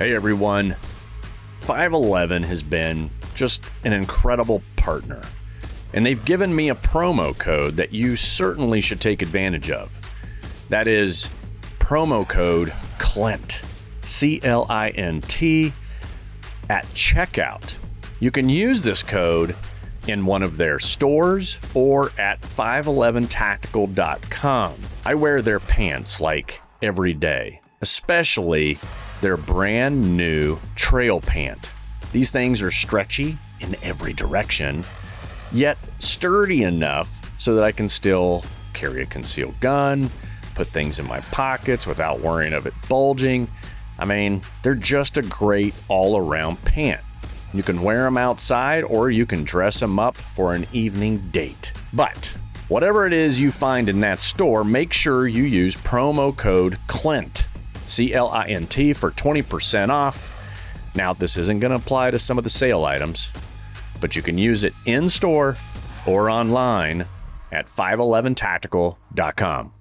Hey everyone. 511 has been just an incredible partner, and they've given me a promo code that you certainly should take advantage of. That is promo code CLINT, C L I N T, at checkout. You can use this code in one of their stores or at 511tactical.com. I wear their pants like every day, especially their brand new trail pant. These things are stretchy in every direction, yet sturdy enough so that I can still carry a concealed gun, put things in my pockets without worrying of it bulging. I mean, they're just a great all around pant. You can wear them outside or you can dress them up for an evening date. But whatever it is you find in that store, make sure you use promo code CLINT, C L I N T, for 20% off. Now, this isn't going to apply to some of the sale items, but you can use it in store or online at 511tactical.com.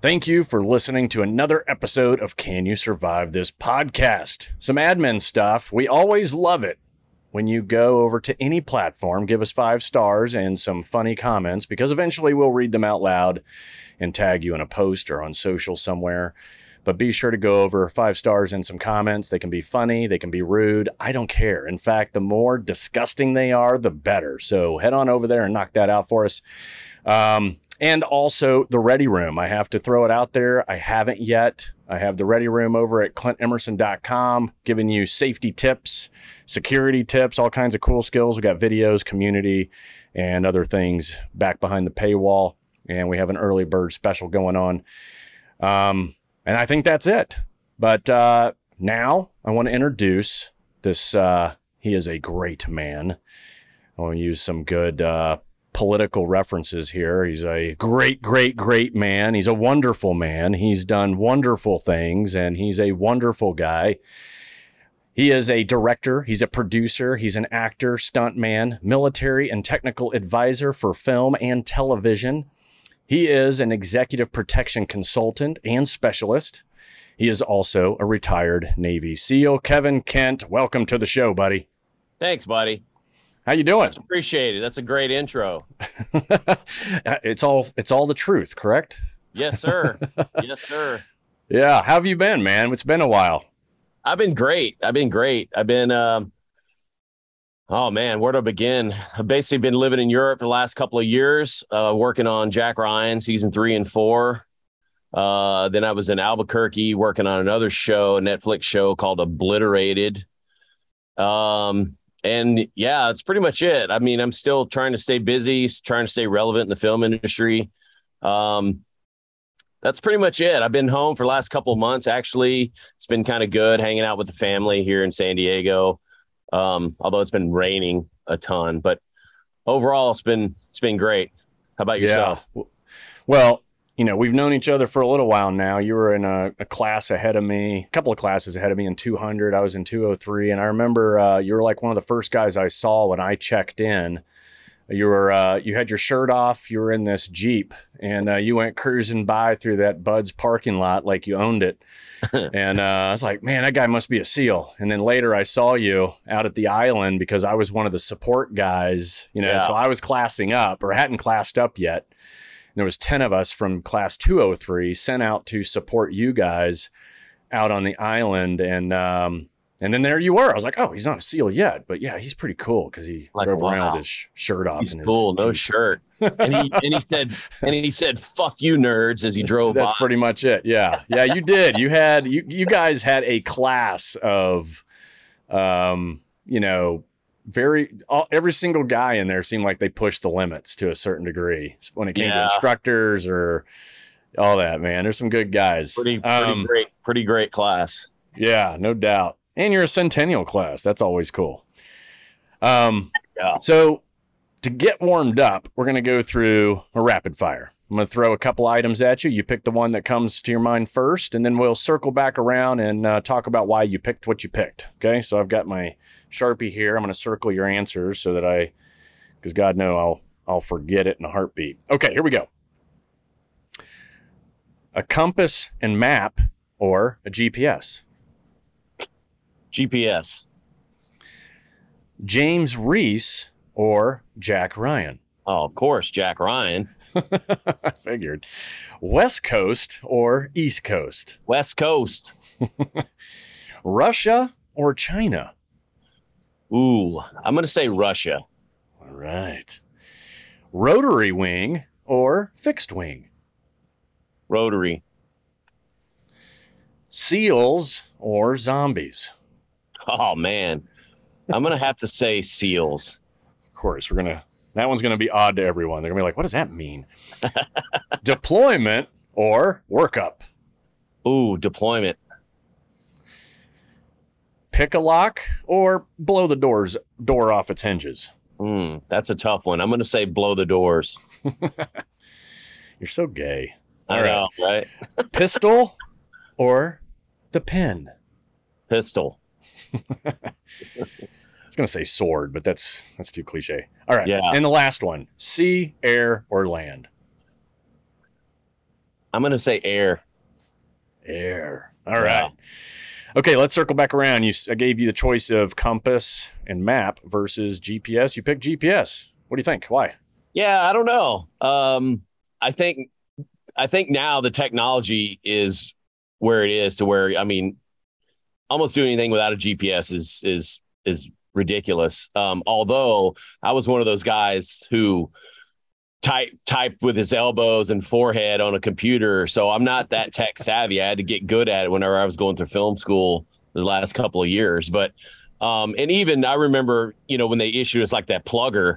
Thank you for listening to another episode of Can You Survive This podcast? Some admin stuff. We always love it when you go over to any platform, give us five stars and some funny comments because eventually we'll read them out loud and tag you in a post or on social somewhere. But be sure to go over five stars and some comments. They can be funny, they can be rude. I don't care. In fact, the more disgusting they are, the better. So head on over there and knock that out for us. Um, and also the ready room. I have to throw it out there. I haven't yet. I have the ready room over at clintemerson.com giving you safety tips, security tips, all kinds of cool skills. We've got videos, community, and other things back behind the paywall. And we have an early bird special going on. Um, and I think that's it. But uh, now I want to introduce this. Uh, he is a great man. I want to use some good uh, political references here. He's a great, great, great man. He's a wonderful man. He's done wonderful things and he's a wonderful guy. He is a director, he's a producer, he's an actor, stuntman, military and technical advisor for film and television. He is an executive protection consultant and specialist. He is also a retired Navy SEAL. Kevin Kent, welcome to the show, buddy. Thanks, buddy. How you doing? Appreciate it. That's a great intro. it's all it's all the truth, correct? Yes, sir. yes, sir. Yeah. How have you been, man? It's been a while. I've been great. I've been great. I've been um oh man, where to begin? I've basically been living in Europe for the last couple of years, uh, working on Jack Ryan season three and four. Uh, then I was in Albuquerque working on another show, a Netflix show called Obliterated. Um, and yeah, it's pretty much it. I mean, I'm still trying to stay busy, trying to stay relevant in the film industry. Um, that's pretty much it. I've been home for the last couple of months. Actually, it's been kind of good hanging out with the family here in San Diego. Um, although it's been raining a ton, but overall, it's been it's been great. How about yourself? Yeah. Well, you know, we've known each other for a little while now. You were in a, a, class ahead of me, a couple of classes ahead of me in 200. I was in 203. And I remember uh, you were like one of the first guys I saw when I checked in. You were, uh, you had your shirt off, you were in this Jeep, and uh, you went cruising by through that BUD/S parking lot like you owned it. and uh, I was like, man, that guy must be a SEAL. And then later I saw you out at the island because I was one of the support guys, you know, yeah. so I was classing up or hadn't classed up yet there was 10 of us from class 203 sent out to support you guys out on the island and um, and then there you were. I was like, oh, he's not a SEAL yet, but yeah, he's pretty cool because he like, drove wow. around with his shirt off. He's cool, no shirt. and he and he said and he said, "Fuck you, nerds," as he drove. That's by. pretty much it. Yeah, yeah, you did. You had you you guys had a class of, um, you know, very all, every single guy in there seemed like they pushed the limits to a certain degree when it came yeah. to instructors or all that. Man, there's some good guys. Pretty, pretty um, great, pretty great class. Yeah, no doubt. And you're a centennial class. That's always cool. Um, yeah. So to get warmed up, we're going to go through a rapid fire. I'm going to throw a couple items at you. You pick the one that comes to your mind first, and then we'll circle back around and uh, talk about why you picked what you picked. Okay. So I've got my Sharpie here. I'm going to circle your answers so that I, because God know I'll, I'll forget it in a heartbeat. Okay. Here we go. A compass and map or a GPS? GPS. James Reese or Jack Ryan? Oh, of course, Jack Ryan. I figured. West Coast or East Coast? West Coast. Russia or China? Ooh, I'm going to say Russia. All right. Rotary wing or fixed wing? Rotary. Seals or zombies? Oh, man. I'm going to have to say seals. Of course, we're going to, that one's going to be odd to everyone. They're going to be like, what does that mean? Deployment or workup? Ooh, deployment. Pick a lock or blow the doors door off its hinges? Hmm, that's a tough one. I'm going to say blow the doors. You're so gay. I All right. know, right? Pistol or the pen? Pistol. I was gonna say sword, but that's that's too cliche. All right. Yeah. And the last one: sea, air, or land. I'm going to say air. Air. All right. Okay, let's circle back around. You, I gave you the choice of compass and map versus GPS. You picked GPS. What do you think? Why? Yeah, I don't know. Um, I think I think now the technology is where it is to where I mean, almost doing anything without a GPS is is is ridiculous. Um, although I was one of those guys who type type with his elbows and forehead on a computer, so I'm not that tech savvy. I had to get good at it whenever I was going through film school the last couple of years, but. Um, and even I remember, you know, when they issued us like that plugger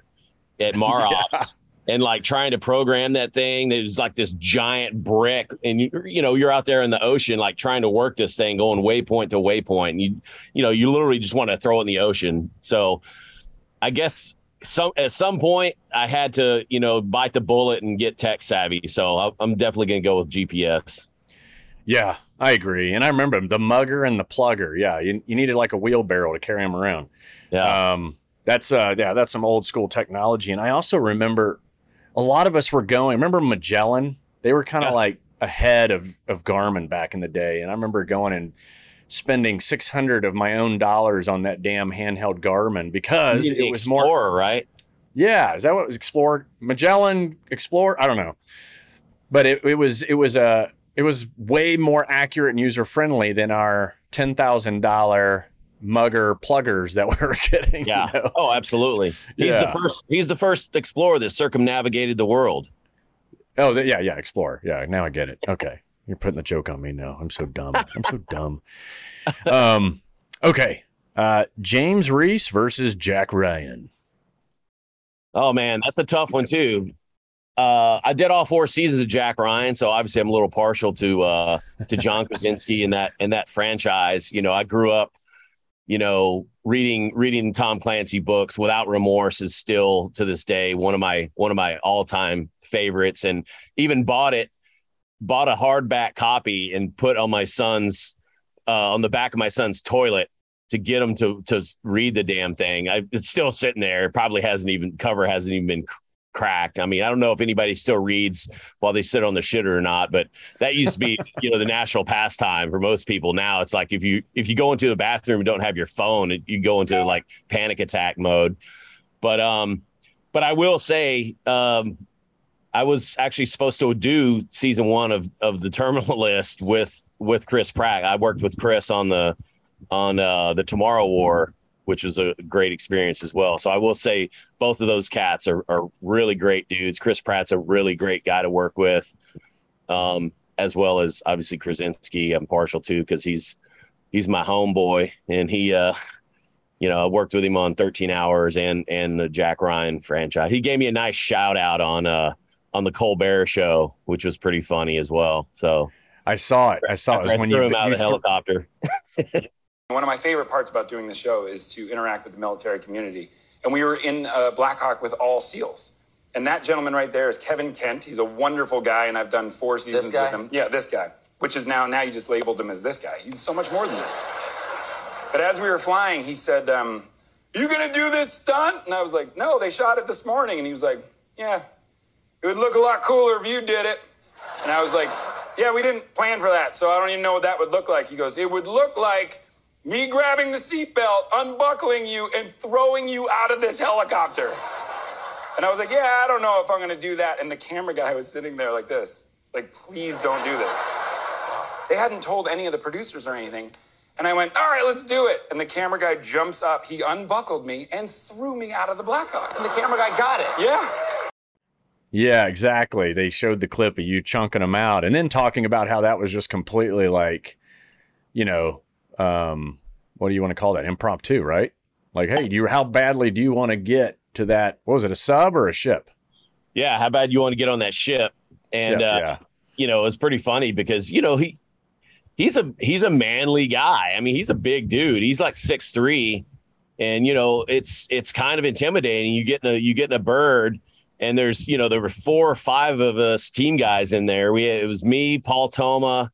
at MAROPS and like trying to program that thing. There's like this giant brick, and you you know you're out there in the ocean like trying to work this thing, going waypoint to waypoint. And you you know you literally just want to throw it in the ocean. So I guess some at some point I had to you know bite the bullet and get tech savvy. So I- I'm definitely gonna go with GPS. Yeah, I agree. And I remember the mugger and the plugger. Yeah, you, you needed like a wheelbarrow to carry them around. Yeah, Um, that's uh, yeah, that's some old school technology. And I also remember a lot of us were going. Remember Magellan? They were kind of Yeah. like ahead of of Garmin back in the day. And I remember going and spending six hundred of my own dollars on that damn handheld Garmin because it was more. Explorer, right. Yeah, is that what was Explorer? Magellan Explorer? I don't know, but it, it was it was a it was way more accurate and user friendly than our ten thousand dollar mugger pluggers that we're getting. you Yeah. know? Oh, absolutely. He's Yeah. the first. He's the first explorer that circumnavigated the world. Oh, yeah, yeah, Explorer. Yeah, now I get it. Okay. You're putting the joke on me now. I'm so dumb. I'm so dumb. Um, okay. Uh, James Reese versus Jack Ryan. Oh man, that's a tough one too. Uh, I did all four seasons of Jack Ryan, so obviously I'm a little partial to uh, to John Krasinski and that and that franchise. You know, I grew up, you know, reading reading Tom Clancy books without remorse is still to this day one of my one of my all time favorites, and even bought it, bought a hardback copy and put on my son's uh, on the back of my son's toilet to get him to to read the damn thing. I, it's still sitting there. It probably hasn't even cover hasn't even been cr- cracked. I mean, I don't know if anybody still reads while they sit on the shitter or not, but that used to be you know the national pastime for most people. Now it's like if you if you go into the bathroom and don't have your phone, you go into like panic attack mode. But um, but I will say um. I was actually supposed to do season one of of the Terminal List with with Chris Pratt. I worked with Chris on the on uh, the Tomorrow War, which was a great experience as well. So I will say both of those cats are, are really great dudes. Chris Pratt's a really great guy to work with, um, as well as obviously Krasinski. I'm partial to because he's he's my homeboy, and he, uh, you know, I worked with him on 13 Hours and and the Jack Ryan franchise. He gave me a nice shout out on uh on the Colbert Show, which was pretty funny as well. So I saw it. I saw it. It was when threw you, him out you of the helicopter. One of my favorite parts about doing the show is to interact with the military community. And we were in uh, Black Hawk with all SEALs. And that gentleman right there is Kevin Kent. He's a wonderful guy, and I've done four seasons with him. Yeah, this guy. Which is now, now you just labeled him as this guy. He's so much more than that. But as we were flying, he said, um, You gonna do this stunt? And I was like, No, they shot it this morning. And he was like, Yeah, it would look a lot cooler if you did it. And I was like, Yeah, we didn't plan for that, so I don't even know what that would look like. He goes, It would look like me grabbing the seatbelt, unbuckling you, and throwing you out of this helicopter. And I was like, yeah, I don't know if I'm gonna do that. And the camera guy was sitting there like this, like, please don't do this. They hadn't told any of the producers or anything. And I went, all right, let's do it. And the camera guy jumps up, he unbuckled me and threw me out of the Blackhawk. And the camera guy got it. Yeah. Yeah, exactly. They showed the clip of you chunking them out and then talking about how that was just completely like, you know, um, what do you want to call that? Impromptu, right? Like, hey, do you how badly do you want to get to that? What was it, a sub or a ship? Yeah, how bad you want to get on that ship? And Ship, uh, yeah. you know, it's pretty funny because you know he he's a he's a manly guy. I mean, he's a big dude. He's like six three, and you know, it's it's kind of intimidating. You get in a you get in a bird, and there's you know there were four or five of us team guys in there. We had, it was me, Paul Toma,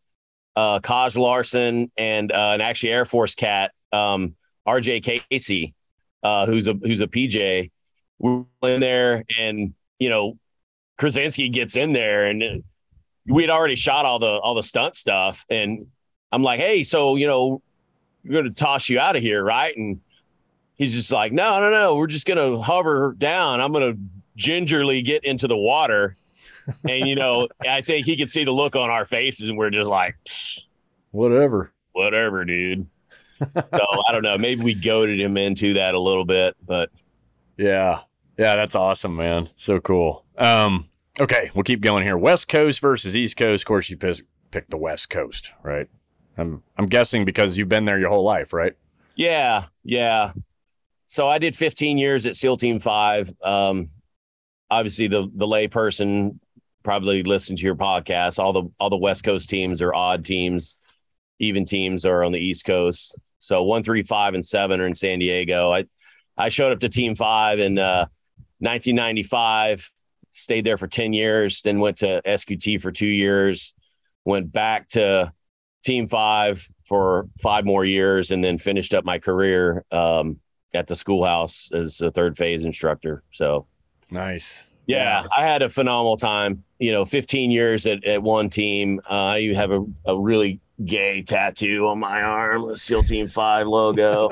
uh, Kaj Larsen, and uh, an actually Air Force cat, um, RJ Casey, uh, who's a who's a PJ. We're in there, and you know, Krasinski gets in there, and we'd already shot all the all the stunt stuff, and I'm like, hey, so you know, we're gonna toss you out of here, right? And he's just like, no, no, no, we're just gonna hover down. I'm gonna gingerly get into the water. And you know, I think he could see the look on our faces, and we're just like, Whatever. whatever, dude. so I don't know. Maybe we goaded him into that a little bit, but Yeah. Yeah, that's awesome, man. So cool. Um, okay, we'll keep going here. West Coast versus East Coast. Of course, you pick, pick the West Coast, right? I'm I'm guessing because you've been there your whole life, right? Yeah, yeah. So I did 15 years at SEAL Team Five. Um, obviously, the the lay person probably listen to your podcast. All the all the West Coast teams are odd teams. Even teams are on the East Coast. So one, three, five, and seven are in San Diego. I I showed up to Team Five in uh, 1995. Stayed there for 10 years. Then went to SQT for two years. Went back to Team Five for five more years, and then finished up my career um, at the schoolhouse as a third phase instructor. So Nice. yeah, I had a phenomenal time. You know, 15 years at, at one team. Uh, I have a, a really gay tattoo on my arm, a SEAL Team Five logo.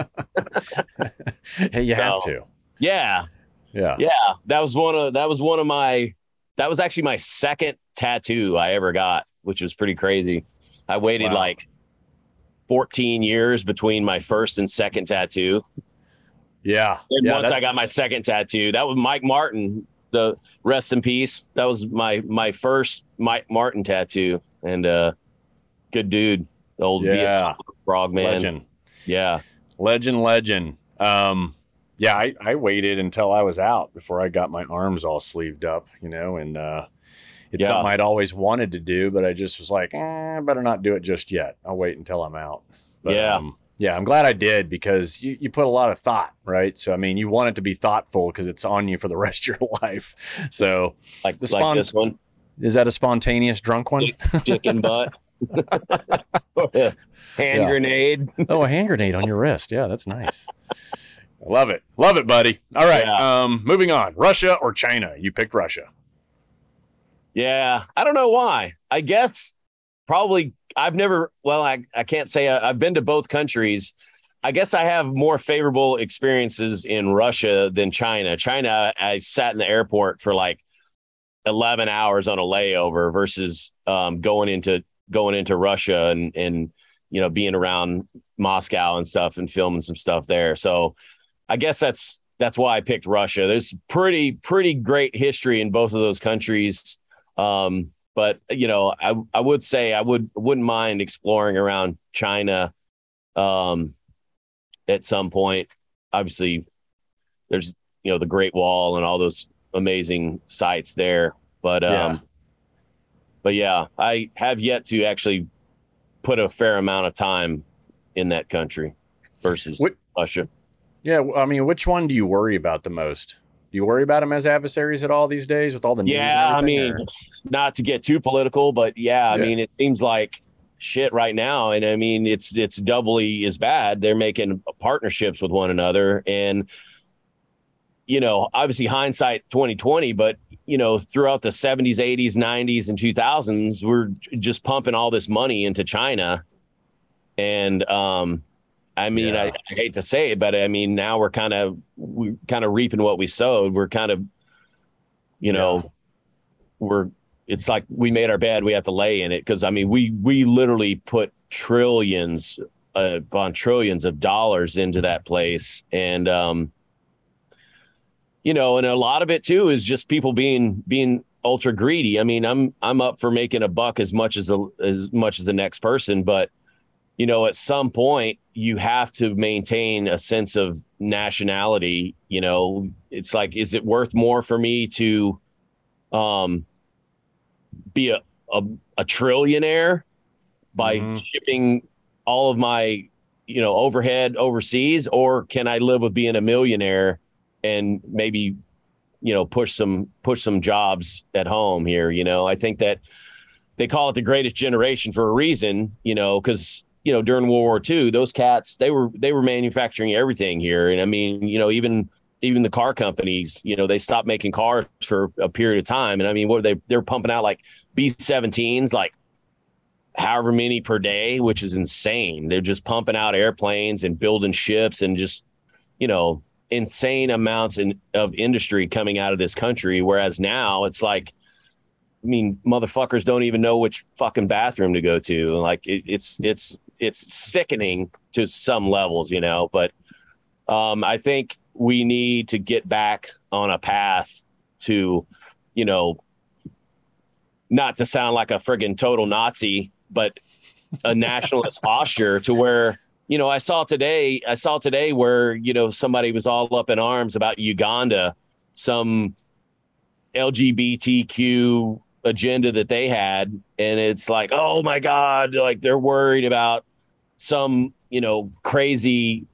hey, you have to. yeah, Yeah. yeah. That was one of that was one of my that was actually my second tattoo I ever got, which was pretty crazy. I waited Wow. like 14 years between my first and second tattoo. Yeah. And yeah once I got my second tattoo, that was Mike Martin. The rest in peace. That was my my first Mike Martin tattoo, and uh, good dude, the old yeah. Frog man. Legend. Yeah, Legend, legend. Um, yeah, I, I waited until I was out before I got my arms all sleeved up, you know, and uh, it's Yeah. something I'd always wanted to do, but I just was like, eh, I better not do it just yet. I'll wait until I'm out. But, Yeah. um, yeah, I'm glad I did because you, you put a lot of thought, right? So, I mean, you want it to be thoughtful because it's on you for the rest of your life. So, like The like this one, is that a spontaneous drunk one? dick and butt, hand Yeah. grenade. oh, a hand grenade on your wrist. Yeah, that's nice. I love it. Love it, buddy. All right. Yeah. Um, moving on. Russia or China? You picked Russia. Yeah, I don't know why. I guess probably I've never. Well, I I can't say I, I've been to both countries. I guess I have more favorable experiences in Russia than China. China, I sat in the airport for like eleven hours on a layover versus um, going into going into Russia and and you know being around Moscow and stuff and filming some stuff there. So I guess that's that's why I picked Russia. There's pretty pretty great history in both of those countries. Um, but you know, I I would say I would wouldn't mind exploring around China um at some point. Obviously, there's you know the Great Wall and all those amazing sites there. But um Yeah. but yeah, I have yet to actually put a fair amount of time in that country versus What- Russia. Yeah. I mean, which one do you worry about the most? Do you worry about them as adversaries at all these days with all the news? Yeah, I mean, or- not to get too political, but yeah, I Yeah. mean, it seems like shit right now, and I mean, it's it's doubly as bad. They're making partnerships with one another, and you know, obviously hindsight twenty twenty, but you know, throughout the seventies, eighties, nineties, and two thousands, we're just pumping all this money into China, and um, I mean, Yeah. I, I hate to say it, but I mean, now we're kind of we kind of reaping what we sowed. We're kind of, you know, we're it's like we made our bed, we have to lay in it because I mean, we we literally put trillions uh, upon trillions of dollars into that place, and um, you know, and a lot of it too is just people being being ultra greedy. I mean, I'm I'm up for making a buck as much as the, as much as the next person, but you know, at some point you have to maintain a sense of nationality. You know, it's like, is it worth more for me to um be a a, a trillionaire by Mhm. shipping all of my you know overhead overseas, or can I live with being a millionaire and maybe you know push some push some jobs at home here? You know, I think that they call it the greatest generation for a reason. You know, because you know during World War II, those cats they were they were manufacturing everything here, and I mean, you know, even even the car companies, you know, they stopped making cars for a period of time, and I mean, what are they? They're pumping out like B-17s, like however many per day, which is insane. They're just pumping out airplanes and building ships and just, you know, insane amounts in, of industry coming out of this country. Whereas now it's like, I mean, motherfuckers don't even know which fucking bathroom to go to. Like it, it's it's it's sickening to some levels, you know. But um, I think we need to get back on a path to, you know, not to sound like a friggin' total Nazi, but a nationalist posture to where you know I saw today I saw today where you know somebody was all up in arms about Uganda, some LGBTQ agenda that they had, and it's like oh my god, like they're worried about some you know crazy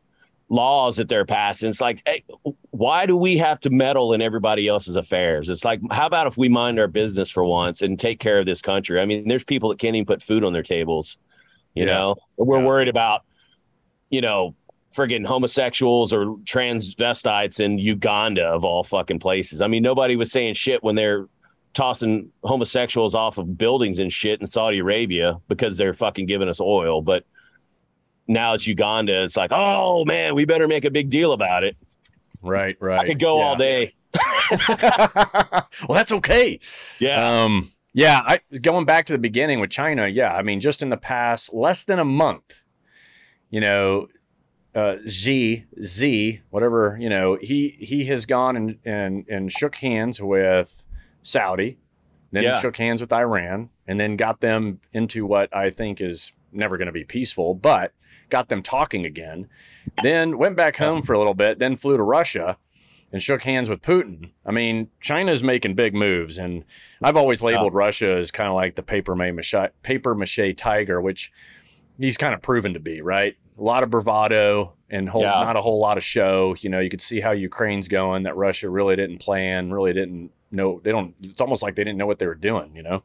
laws that they're passing. It's like, hey, why do we have to meddle in everybody else's affairs? It's like, how about if we mind our business for once and take care of this country? I mean, there's people that can't even put food on their tables. You Yeah. know, we're Yeah. worried about, you know, friggin' homosexuals or transvestites in Uganda of all fucking places. I mean, nobody was saying shit when they're tossing homosexuals off of buildings and shit in Saudi Arabia because they're fucking giving us oil. But now it's Uganda. It's like, oh man, we better make a big deal about it. Right, right. I could go all day. well, that's okay. Yeah. Um, yeah, I going back to the beginning with China, yeah, I mean, just in the past less than a month, you know, uh, Z Z whatever you know, he he has gone and and and shook hands with Saudi, then Yeah. shook hands with Iran, and then got them into what I think is never going to be peaceful, but got them talking again. Then went back home for a little bit, then flew to Russia and shook hands with Putin. I mean, China's making big moves, and I've always labeled Russia as kind of like the paper mache paper mache tiger, which he's kind of proven to be. Right, a lot of bravado and whole, Yeah. not a whole lot of show. You know, you could see how Ukraine's going. That Russia really didn't plan, really didn't know. They don't. It's almost like they didn't know what they were doing. You know,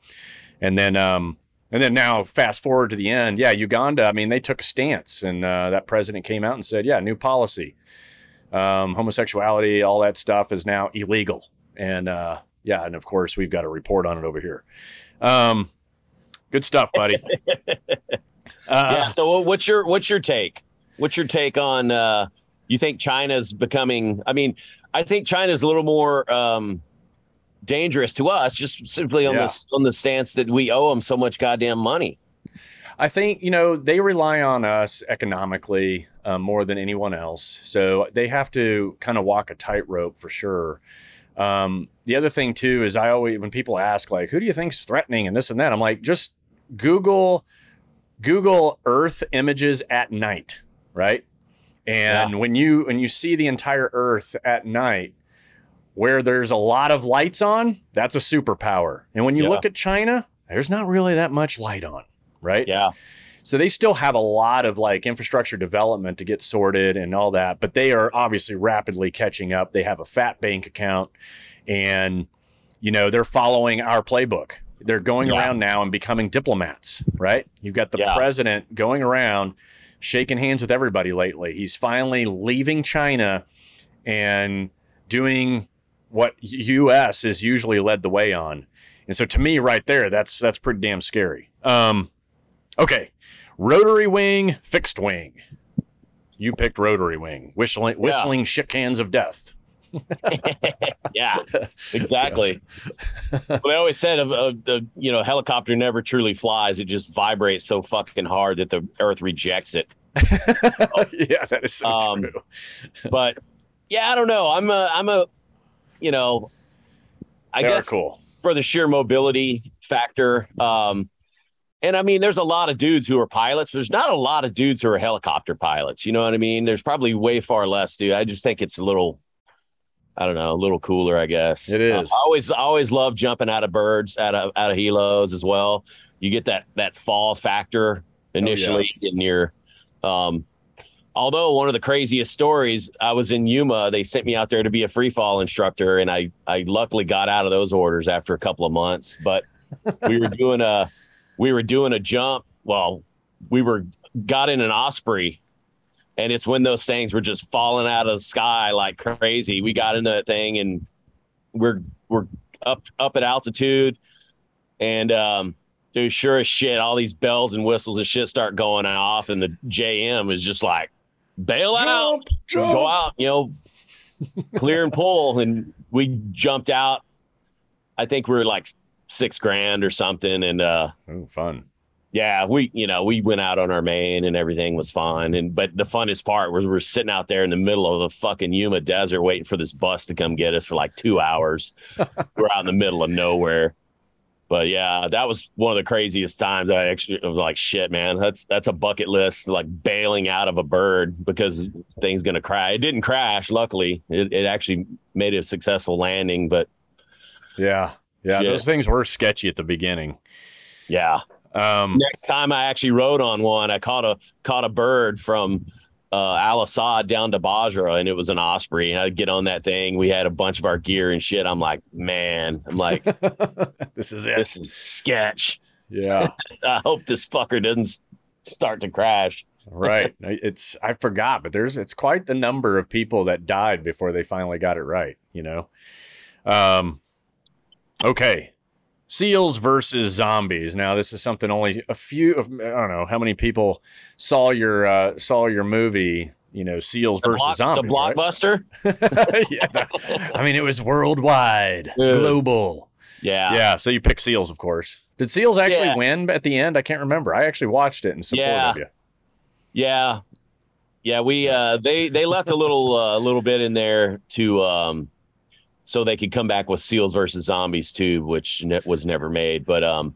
and then um, and then now, fast forward to the end, yeah, Uganda. I mean, they took a stance, and uh, that president came out and said, "Yeah, new policy, um, homosexuality, all that stuff is now illegal." And uh, yeah, and of course, we've got a report on it over here. Um, good stuff, buddy. uh, yeah. So what's your what's your take? What's your take on uh you think China's becoming I mean, I think China's a little more um dangerous to us just simply on Yeah. this on the stance that we owe them so much goddamn money. I think you know they rely on us economically uh, more than anyone else, so they have to kind of walk a tightrope for sure. Um, the other thing too is I always when people ask like, "Who do you think's threatening?" and this and that, I'm like, just Google Google Earth images at night, right? And when you when you see the entire Earth at night, where there's a lot of lights on, that's a superpower. And when you Yeah. look at China, there's not really that much light on, right? Yeah. So they still have a lot of like infrastructure development to get sorted and all that, but they are obviously rapidly catching up. They have a fat bank account and you know, they're following our playbook. They're going Yeah. around now and becoming diplomats, right? You've got the Yeah. president going around shaking hands with everybody lately. He's finally leaving China and doing what US is usually led the way on. And so to me right there, that's that's pretty damn scary. Um okay. Rotary wing, fixed wing. You picked rotary wing, whistling, whistling shit cans of death. yeah, exactly. well, they always said a, a, a, you know helicopter never truly flies; it just vibrates so fucking hard that the Earth rejects it. yeah, that is so Um, true. But yeah, I don't know. I'm a I'm a you know, I They guess cool. for the sheer mobility factor. Um, and I mean, there's a lot of dudes who are pilots. But there's not a lot of dudes who are helicopter pilots. You know what I mean? There's probably way far less, dude. I just think it's a little, I don't know, a little cooler, I guess. It is. Uh, I always, I always love jumping out of birds, out of out of helos as well. You get that that fall factor initially in your. Um, although one of the craziest stories, I was in Yuma. They sent me out there to be a free fall instructor, and I I luckily got out of those orders after a couple of months. But we were doing a we were doing a jump. Well, we were got in an osprey, and it's when those things were just falling out of the sky like crazy. We got into that thing, and we're we're up up at altitude, and um, dude, sure as shit, all these bells and whistles and shit start going off, and the JM is just like bail out Jump, go out, you know, clear and pull. And we jumped out. I think we were like six grand or something. And uh Ooh, fun. yeah, we you know, we went out on our main and everything was fun. And but the funnest part was we're sitting out there in the middle of the fucking Yuma desert waiting for this bus to come get us for like two hours. we're out in the middle of nowhere. But yeah, that was one of the craziest times. I actually I was like, shit, man, that's that's a bucket list, like bailing out of a bird because thing's gonna crash. It didn't crash, luckily. It, it actually made a successful landing, but Yeah. Yeah. Yeah. Those things were sketchy at the beginning. yeah. Um, Next time I actually rode on one, I caught a caught a bird from uh, Al Asad down to Basra, and it was an osprey. And I'd get on that thing. We had a bunch of our gear and shit. I'm like, man, I'm like, this is it. this is sketch. Yeah. I hope this fucker doesn't start to crash. right. It's I forgot, but there's it's quite the number of people that died before they finally got it right, you know. Um okay. Seals versus zombies. Now this is something only a few. I don't know how many people saw your uh saw your movie, you know, Seals The, versus block- zombies. the right? blockbuster. yeah. that- I mean it was worldwide, Yeah. global. Yeah. Yeah, so you pick Seals, of course. Did Seals actually Yeah. win at the end? I can't remember. I actually watched it and supported Yeah. you. Yeah. Yeah, we uh they they left a little uh, little bit in there to um so they could come back with Seals versus Zombies too, which ne- was never made. But um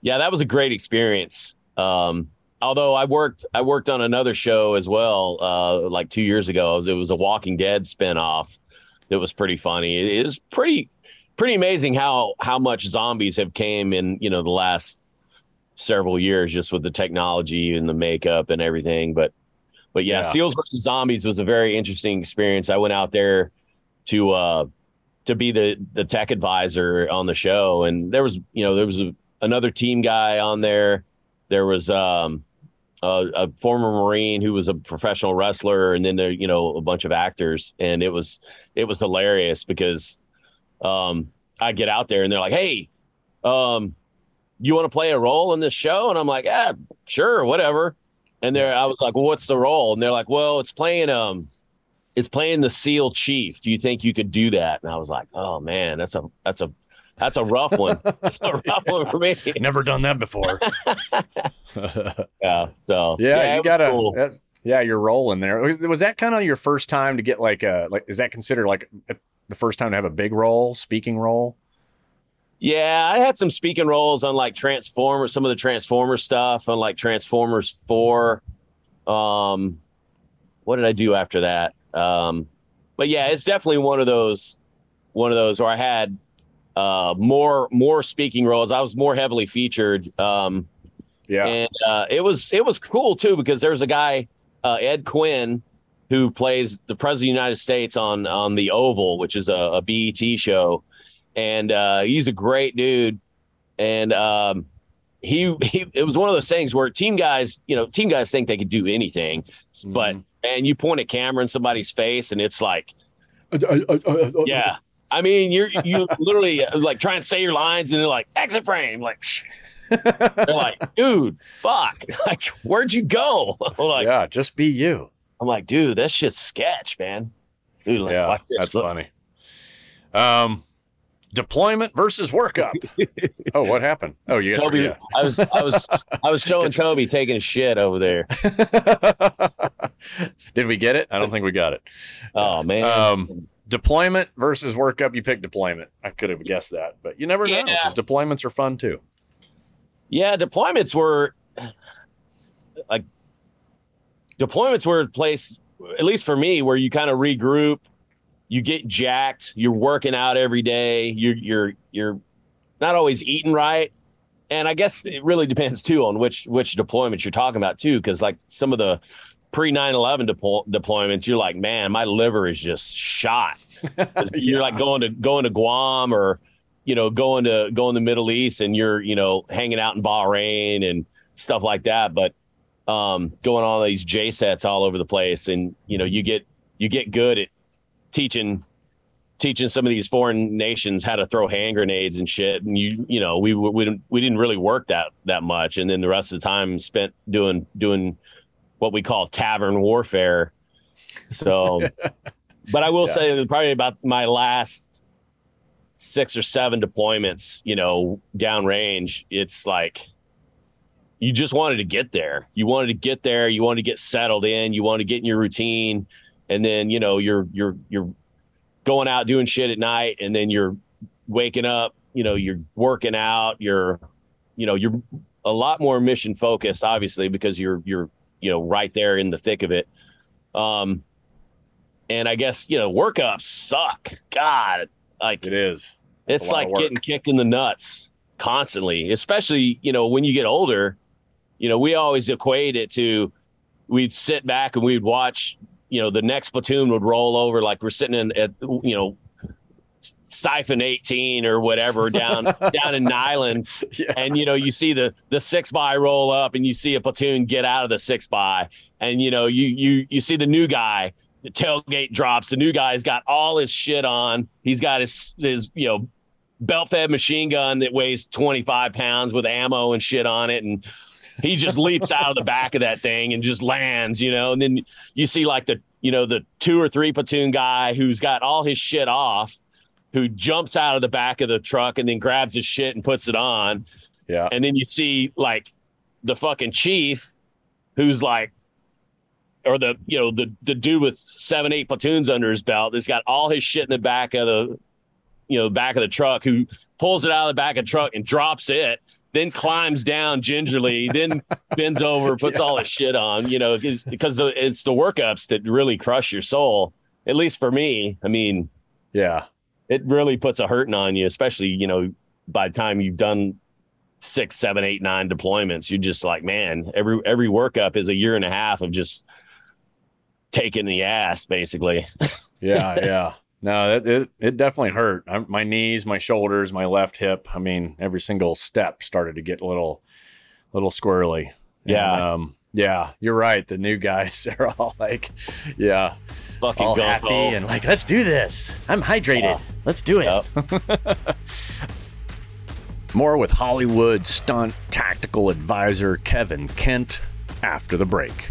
yeah, that was a great experience. Um although I worked I worked on another show as well uh like 2 years ago. It was a Walking Dead spinoff. That was pretty funny. It, it was pretty pretty amazing how how much zombies have came in, you know, the last several years just with the technology and the makeup and everything. But but yeah, Yeah. Seals versus Zombies was a very interesting experience. I went out there to uh to be the the tech advisor on the show, and there was you know there was a, another team guy on there. There was um a, a former Marine who was a professional wrestler, and then there you know a bunch of actors, and it was it was hilarious because um I get out there and they're like, hey, um you want to play a role in this show? And I'm like, yeah, sure, whatever. And there, I was like, well, what's the role? And they're like, well, it's playing um, it's playing the SEAL chief. Do you think you could do that? And I was like, oh man, that's a that's a that's a rough one. That's a rough one for me. Never done that before. Yeah. So yeah, it you gotta. cool. yeah, you're rolling there. Was, was that kind of your first time to get like a like? Is that considered like the first time to have a big role, speaking role? Yeah, I had some speaking roles on like Transformers, some of the Transformers stuff on like Transformers 4. Um what did I do after that? Um but yeah, it's definitely one of those one of those where I had uh more more speaking roles. I was more heavily featured. Um Yeah, and uh, it was it was cool too because there's a guy uh, Ed Quinn who plays the president of the United States on on the Oval, which is a, a BET show, and uh, he's a great dude. And um, he, he it was one of those things where team guys, you know, team guys think they could do anything, but Mhm. And you point a camera in somebody's face and it's like, uh, uh, uh, yeah. I mean, you're you literally uh, like trying to say your lines and they're like exit frame, like they're like, dude, fuck, like where'd you go? like, yeah, just be you. I'm like, dude, that shit's sketch, man. Dude, like, yeah, that's Look. funny. Um, deployment versus workup. oh, what happened? Oh, you got Toby, your, I was, I was, I was showing Toby taking a shit over there. Did we get it? I don't think we got it. Oh man, Um, deployment versus workup. You pick deployment. I could have guessed that, but you never know Yeah. because deployments are fun too. yeah, deployments were like deployments were a place, at least for me, where you kind of regroup, you get jacked, you're working out every day, you're you're you're not always eating right. And I guess it really depends too on which which deployments you're talking about too, because like some of the pre 9-11 deploy- deployments, you're like, man, my liver is just shot. 'Cause You're like going to going to Guam or you know going to going to the Middle East and you're you know hanging out in Bahrain and stuff like that. But um, going on these JCETs all over the place, and you know you get you get good at teaching teaching some of these foreign nations how to throw hand grenades and shit. And you you know we we didn't we didn't really work that that much, and then the rest of the time spent doing doing what we call tavern warfare. So, but I will Yeah. say that probably about my last six or seven deployments, you know, downrange, it's like you just wanted to get there. You wanted to get there. You wanted to get settled in. You wanted to get in your routine, and then you know you're you're you're going out doing shit at night, and then you're waking up. You know, you're working out. You're you know you're a lot more mission focused, obviously, because you're you're you know right there in the thick of it. Um, and I guess you know workups suck. God, like It is. It's it's like getting kicked in the nuts constantly, especially, you know, when you get older. You know, we always equate it to we'd sit back and we'd watch, you know, the next platoon would roll over like we're sitting in at, you know, siphon 18 or whatever down down in Niland. Yeah. and you know you see the the six by roll up and you see a platoon get out of the six by. And you know you you you see the new guy the tailgate drops. The new guy's got all his shit on. He's got his his you know belt fed machine gun that weighs 25 pounds with ammo and shit on it. And he just leaps out of the back of that thing and just lands you know and then you see like the you know the two or three platoon guy who's got all his shit off who jumps out of the back of the truck and then grabs his shit and puts it on Yeah. and then you see like the fucking chief who's like or the you know the the dude with seven eight platoons under his belt that's got all his shit in the back of the you know back of the truck who pulls it out of the back of the truck and drops it then climbs down gingerly then bends over puts all his shit on you know, 'cause- because it's the workups that really crush your soul at least for me i mean Yeah. it really puts a hurting on you, especially, you know, by the time you've done six, seven, eight, nine deployments, you're just like, man, every every workup is a year and a half of just taking the ass, basically. Yeah. yeah. No, it, it, it definitely hurt. I, my knees, my shoulders, my left hip. I mean, every single step started to get a little, little squirrely. Yeah. And, um, yeah, you're right. The new guys, they're all like, yeah, Fucking all happy and like, let's do this. I'm hydrated. Let's do it. Yep. More with Hollywood stunt tactical advisor Kevin Kent after the break.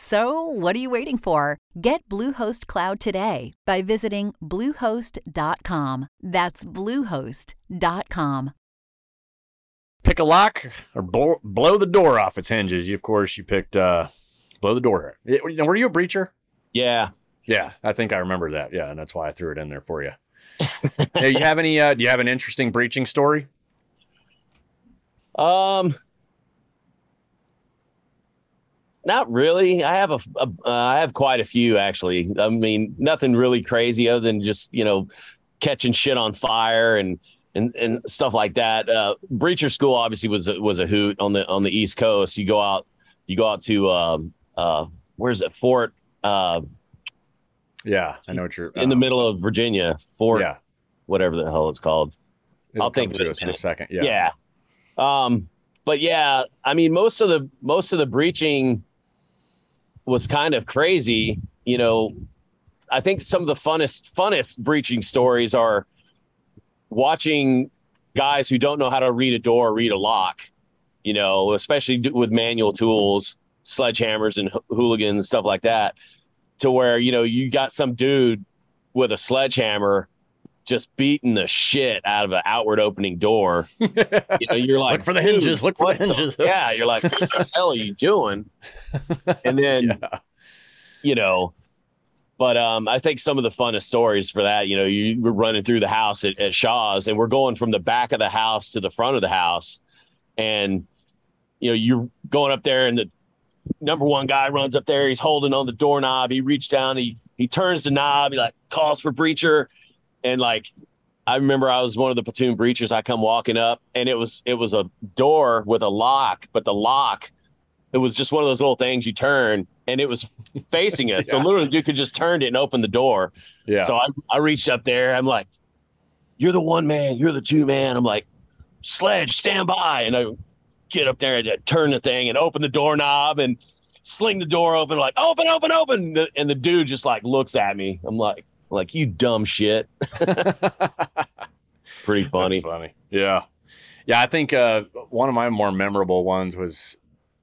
So, what are you waiting for? Get Bluehost Cloud today by visiting Bluehost.com. That's Bluehost.com. Pick a lock or blow, blow the door off its hinges. You, of course, you picked uh, blow the door. It- were you a breacher? Yeah. Yeah, I think I remember that. Yeah, and that's why I threw it in there for you. hey, you have any? Uh, do you have an interesting breaching story? Um not really. I have a, a uh, I have quite a few actually. I mean, nothing really crazy other than just you know catching shit on fire and and and stuff like that. Uh, Breacher School obviously was a, was a hoot on the on the East Coast. You go out, you go out to um, uh, where's it Fort? Uh, yeah, I know what you're in the middle of Virginia. Fort, Yeah, whatever the hell it's called. It'll I'll think of to it us in a second. Yeah. Yeah, Um, but yeah, I mean, most of the most of the breaching was kind of crazy. You know, I think some of the funnest funnest breaching stories are watching guys who don't know how to read a door, or read a lock. You know, especially with manual tools, sledgehammers and ho- hooligans stuff like that. To where you know you got some dude with a sledgehammer just beating the shit out of an outward opening door. you know, you're like, look for the hinges. Look for the hinges. yeah, you're like, what the hell are you doing? And then, Yeah. you know, but um, I think some of the funnest stories for that, you know, you were running through the house at, at Shaw's and we're going from the back of the house to the front of the house. And, you know, you're going up there and the number one guy runs up there. He's holding on the doorknob. He reached down, he, he turns the knob, he like calls for breacher. And like, I remember I was one of the platoon breachers. I come walking up and it was, it was a door with a lock, but the lock, it was just one of those little things you turn and it was facing us. So literally you could just turn it and open the door. yeah. So I, I reached up there. I'm like, you're the one man, you're the two man. I'm like, sledge, stand by. And I get up there and I turn the thing and open the doorknob and sling the door open, like, open, open, open. And the dude just like looks at me. I'm like, like, you dumb shit. Pretty funny. That's funny. Yeah. Yeah. I think uh, one of my more memorable ones was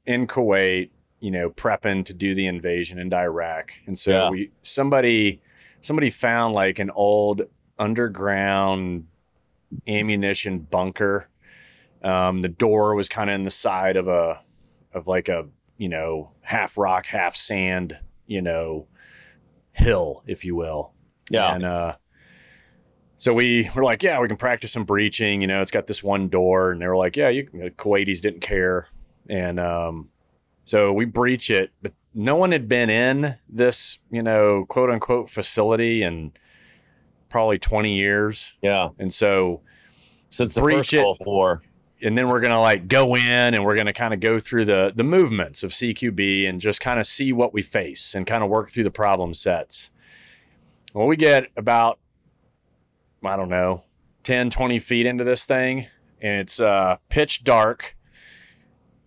in Kuwait, you know, prepping to do the invasion into Iraq. And so Yeah. we, somebody, somebody found like an old underground ammunition bunker. Um, the door was kind of in the side of a, of like a, you know, half rock, half sand, you know, hill, if you will. Yeah. And uh, so we were like, yeah, we can practice some breaching. You know, it's got this one door, and they were like, yeah, you the Kuwaitis didn't care, and um, so we breach it, but no one had been in this, you know, quote unquote facility in probably twenty years, Yeah. and so Since the Breach first it. Gulf War. and then we're gonna like go in and we're gonna kind of go through the the movements of CQB and just kind of see what we face and kind of work through the problem sets. Well, we get about I don't know 10, 20 feet into this thing, and it's uh, pitch dark.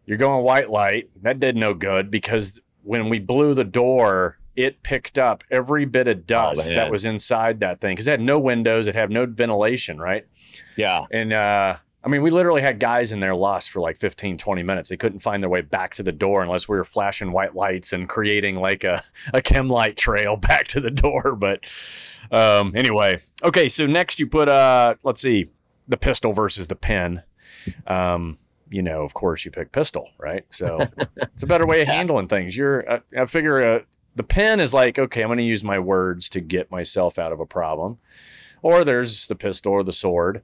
You're going white light. That did no good because when we blew the door, it picked up every bit of dust man. that was inside that thing because it had no windows, it had no ventilation, right? Yeah. And uh, I mean, we literally had guys in there lost for like 15, 20 minutes. They couldn't find their way back to the door unless we were flashing white lights and creating like a, a chem light trail back to the door. But um, anyway, okay. So next you put, uh, let's see, the pistol versus the pen. Um, you know, of course, you pick pistol, right? So it's a better way of handling things. You're, I, I figure, uh, the pen is like, okay, I'm going to use my words to get myself out of a problem. Or there's the pistol or the sword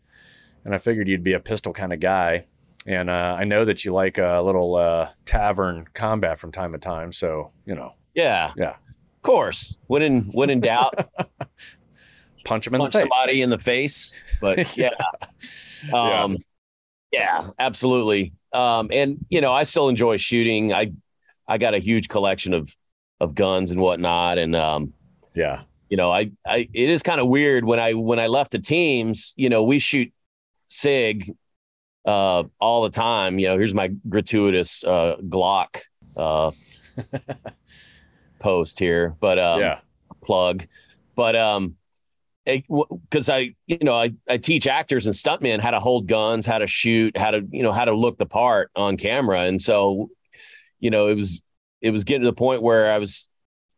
and I figured you'd be a pistol kind of guy. And uh, I know that you like a little uh, tavern combat from time to time, so you know, Yeah. Yeah. Of course. When in when in doubt, punch him in punch the face. somebody in the face. But yeah. Um yeah, absolutely. Um and you know, I still enjoy shooting. I I got a huge collection of of guns and whatnot. And um, Yeah, you know, I I it is kind of weird when I when I left the teams, you know, we shoot SIG uh all the time. You know, here's my gratuitous uh Glock uh post here. But um yeah, plug. But um because I, you know, I, I teach actors and stuntmen how to hold guns, how to shoot, how to, you know, how to look the part on camera. And so, you know, it was it was getting to the point where I was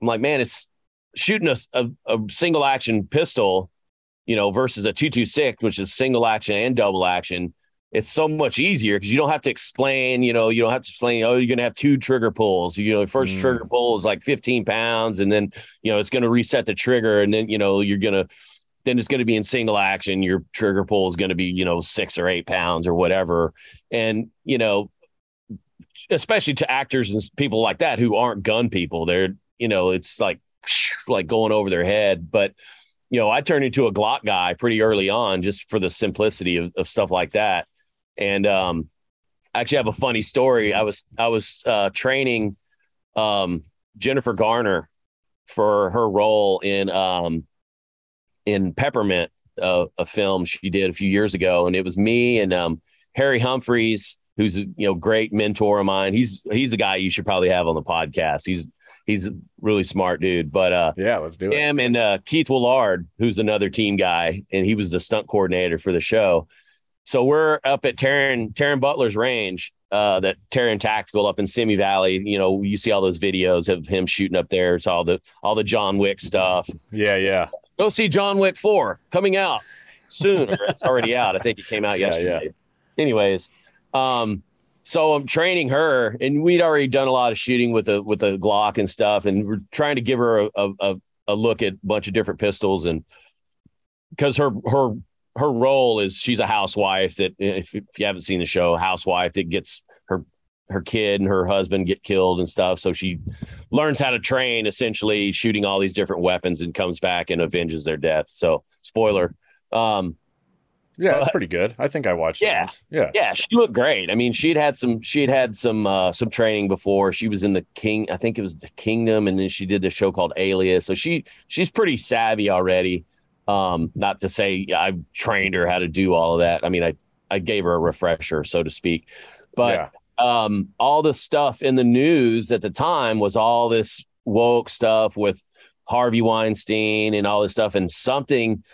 I'm like, man, it's shooting a, a, a single action pistol, you know, versus a 226, which is single action and double action. It's so much easier because you don't have to explain, you know, you don't have to explain, oh, you're going to have two trigger pulls. You know, first Mm. trigger pull is like 15 pounds, and then, you know, it's going to reset the trigger. And then, you know, you're going to, then it's going to be in single action. Your trigger pull is going to be, you know, six or eight pounds or whatever. And, you know, especially to actors and people like that who aren't gun people. They're, you know, it's like like going over their head. But you know, I turned into a Glock guy pretty early on just for the simplicity of, of stuff like that. And um, I actually have a funny story. I was I was uh, training um, Jennifer Garner for her role in um, in Peppermint, uh, a film she did a few years ago, and it was me and um, Harry Humphries, who's a you know great mentor of mine. He's he's a guy you should probably have on the podcast. He's he's a really smart dude. But uh, yeah, let's do it. Him and uh, Keith Woulard, who's another team guy, and he was the stunt coordinator for the show. So we're up at Taran Taran Butler's range, uh, that Taran Tactical up in Simi Valley. You know, you see all those videos of him shooting up there. It's all the all the John Wick stuff. Yeah, yeah. Go see John Wick Four coming out soon. it's already out. I think it came out yesterday. Yeah, yeah. Anyways, um, so I'm training her, and we'd already done a lot of shooting with a with a Glock and stuff, and we're trying to give her a a, a look at a bunch of different pistols, and because her her her role is she's a housewife that if, if you haven't seen the show, housewife that gets her her kid and her husband get killed and stuff. So she learns how to train essentially shooting all these different weapons and comes back and avenges their death. So spoiler. Um, yeah, it's pretty good. I think I watched. Yeah, that. yeah, yeah. She looked great. I mean, she'd had some. She'd had some uh, some training before. She was in the King. I think it was the Kingdom, and then she did the show called Alias. So she she's pretty savvy already. Um, not to say I've trained her how to do all of that. I mean, I I gave her a refresher, so to speak. But yeah. um, all the stuff in the news at the time was all this woke stuff with Harvey Weinstein and all this stuff, and something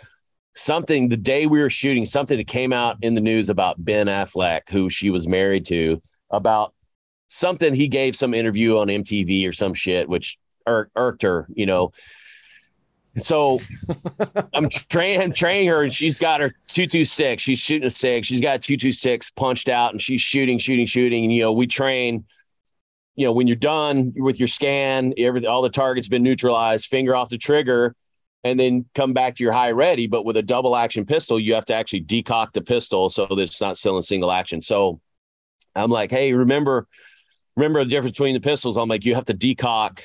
something the day we were shooting something that came out in the news about Ben Affleck, who she was married to, about something he gave some interview on MTV or some shit, which ir- irked her, you know. So I'm training I'm training her and she's got her 226. She's shooting a six. She's got 226 punched out and she's shooting, shooting, shooting. And you know, we train, you know, when you're done with your scan, every all the targets been neutralized, finger off the trigger and then come back to your high ready. But with a double action pistol, you have to actually decock the pistol so that it's not still in single action. So I'm like, hey, remember, remember the difference between the pistols? I'm like, you have to decock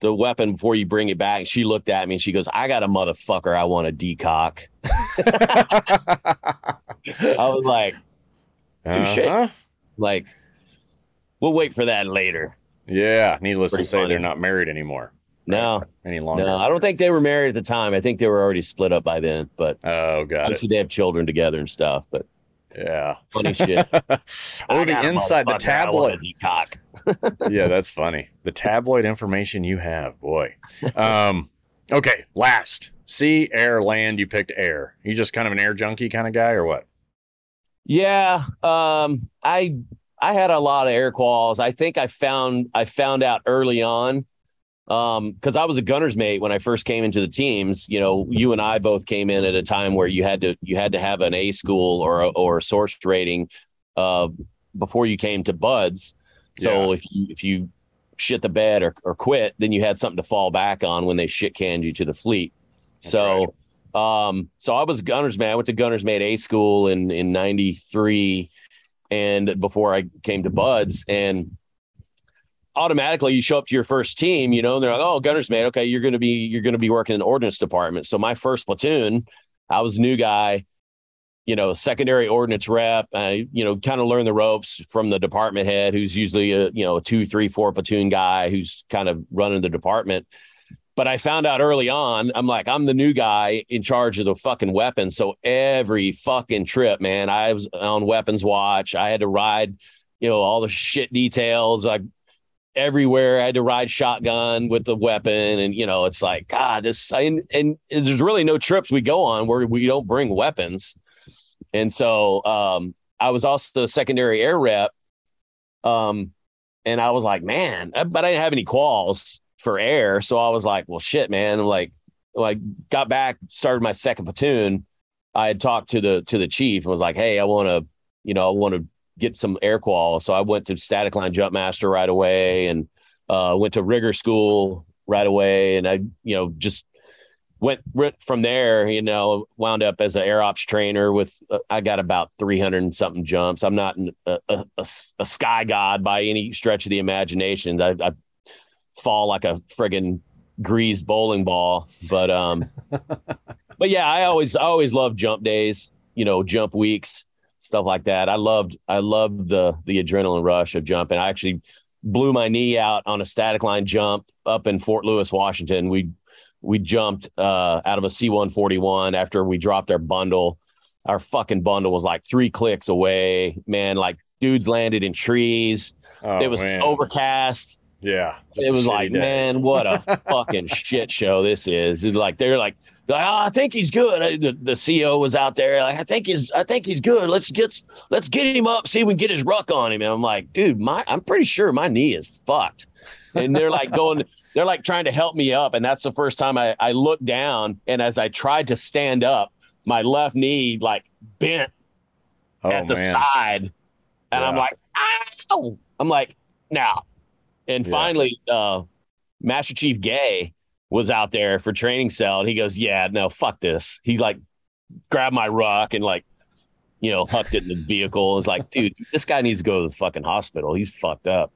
the weapon before you bring it back. And she looked at me and she goes, I got a motherfucker I want to decock. I was like, touche. Uh-huh. Like, we'll wait for that later. Yeah. Needless Pretty to say, funny. they're not married anymore. No, any longer. No, I don't think they were married at the time. I think they were already split up by then. But oh, god, obviously it. they have children together and stuff. But yeah, funny shit. oh, the inside the tabloid. cock. yeah, that's funny. The tabloid information you have, boy. Um, okay, last sea, air, land. You picked air. You just kind of an air junkie kind of guy, or what? Yeah, um, I I had a lot of air quals. I think I found I found out early on um because i was a gunner's mate when i first came into the teams you know you and i both came in at a time where you had to you had to have an a school or a, or a source rating uh before you came to buds so yeah. if you if you shit the bed or, or quit then you had something to fall back on when they shit canned you to the fleet That's so right. um so i was gunner's mate i went to gunner's mate a school in in 93 and before i came to buds and automatically you show up to your first team, you know, and they're like, oh, gunner's mate. Okay, you're gonna be you're gonna be working in the ordnance department. So my first platoon, I was a new guy, you know, secondary ordnance rep. I, you know, kind of learn the ropes from the department head, who's usually a you know a two, three, four platoon guy who's kind of running the department. But I found out early on, I'm like, I'm the new guy in charge of the fucking weapons. So every fucking trip, man, I was on weapons watch. I had to ride, you know, all the shit details. Like everywhere. I had to ride shotgun with the weapon, and you know, it's like God, this and, and there's really no trips we go on where we don't bring weapons. And so um, I was also secondary air rep. Um, and I was like, man, but I didn't have any quals for air. So I was like, well, shit, man. I'm like, like got back, started my second platoon. I had talked to the to the chief and was like, hey, I want to, you know, I want to get some air qual. So I went to static line jump master right away and uh, went to rigger school right away. And I, you know, just went, went from there, you know, wound up as an air ops trainer with, uh, I got about 300 and something jumps. I'm not a, a, a, a sky god by any stretch of the imagination. I, I fall like a friggin' greased bowling ball. But, um, but yeah, I always, I always loved jump days, you know, jump weeks, stuff like that. I loved, I loved the, the adrenaline rush of jumping. I actually blew my knee out on a static line jump up in Fort Lewis, Washington. We, we jumped uh, out of a C141 after we dropped our bundle. Our fucking bundle was like three clicks away. Man, like dudes landed in trees. Oh, it was man. overcast. Yeah. It was like, day. man, what a fucking shit show this is. It's like they're like, oh, I think he's good. The, the CEO was out there like, I think he's, I think he's good. Let's get, let's get him up, see if we can get his ruck on him. And I'm like, dude, my, I'm pretty sure my knee is fucked. And they're like going, they're like trying to help me up. And that's the first time I, I looked down. And as I tried to stand up, my left knee like bent Oh, at the man. side. And I'm like, ow! I'm like, now. And Yeah. finally, uh, Master Chief Gay was out there for training cell. And he goes, Yeah, no, fuck this. He like grabbed my ruck and like, you know, hucked it in the vehicle. It's like, dude, this guy needs to go to the fucking hospital. He's fucked up.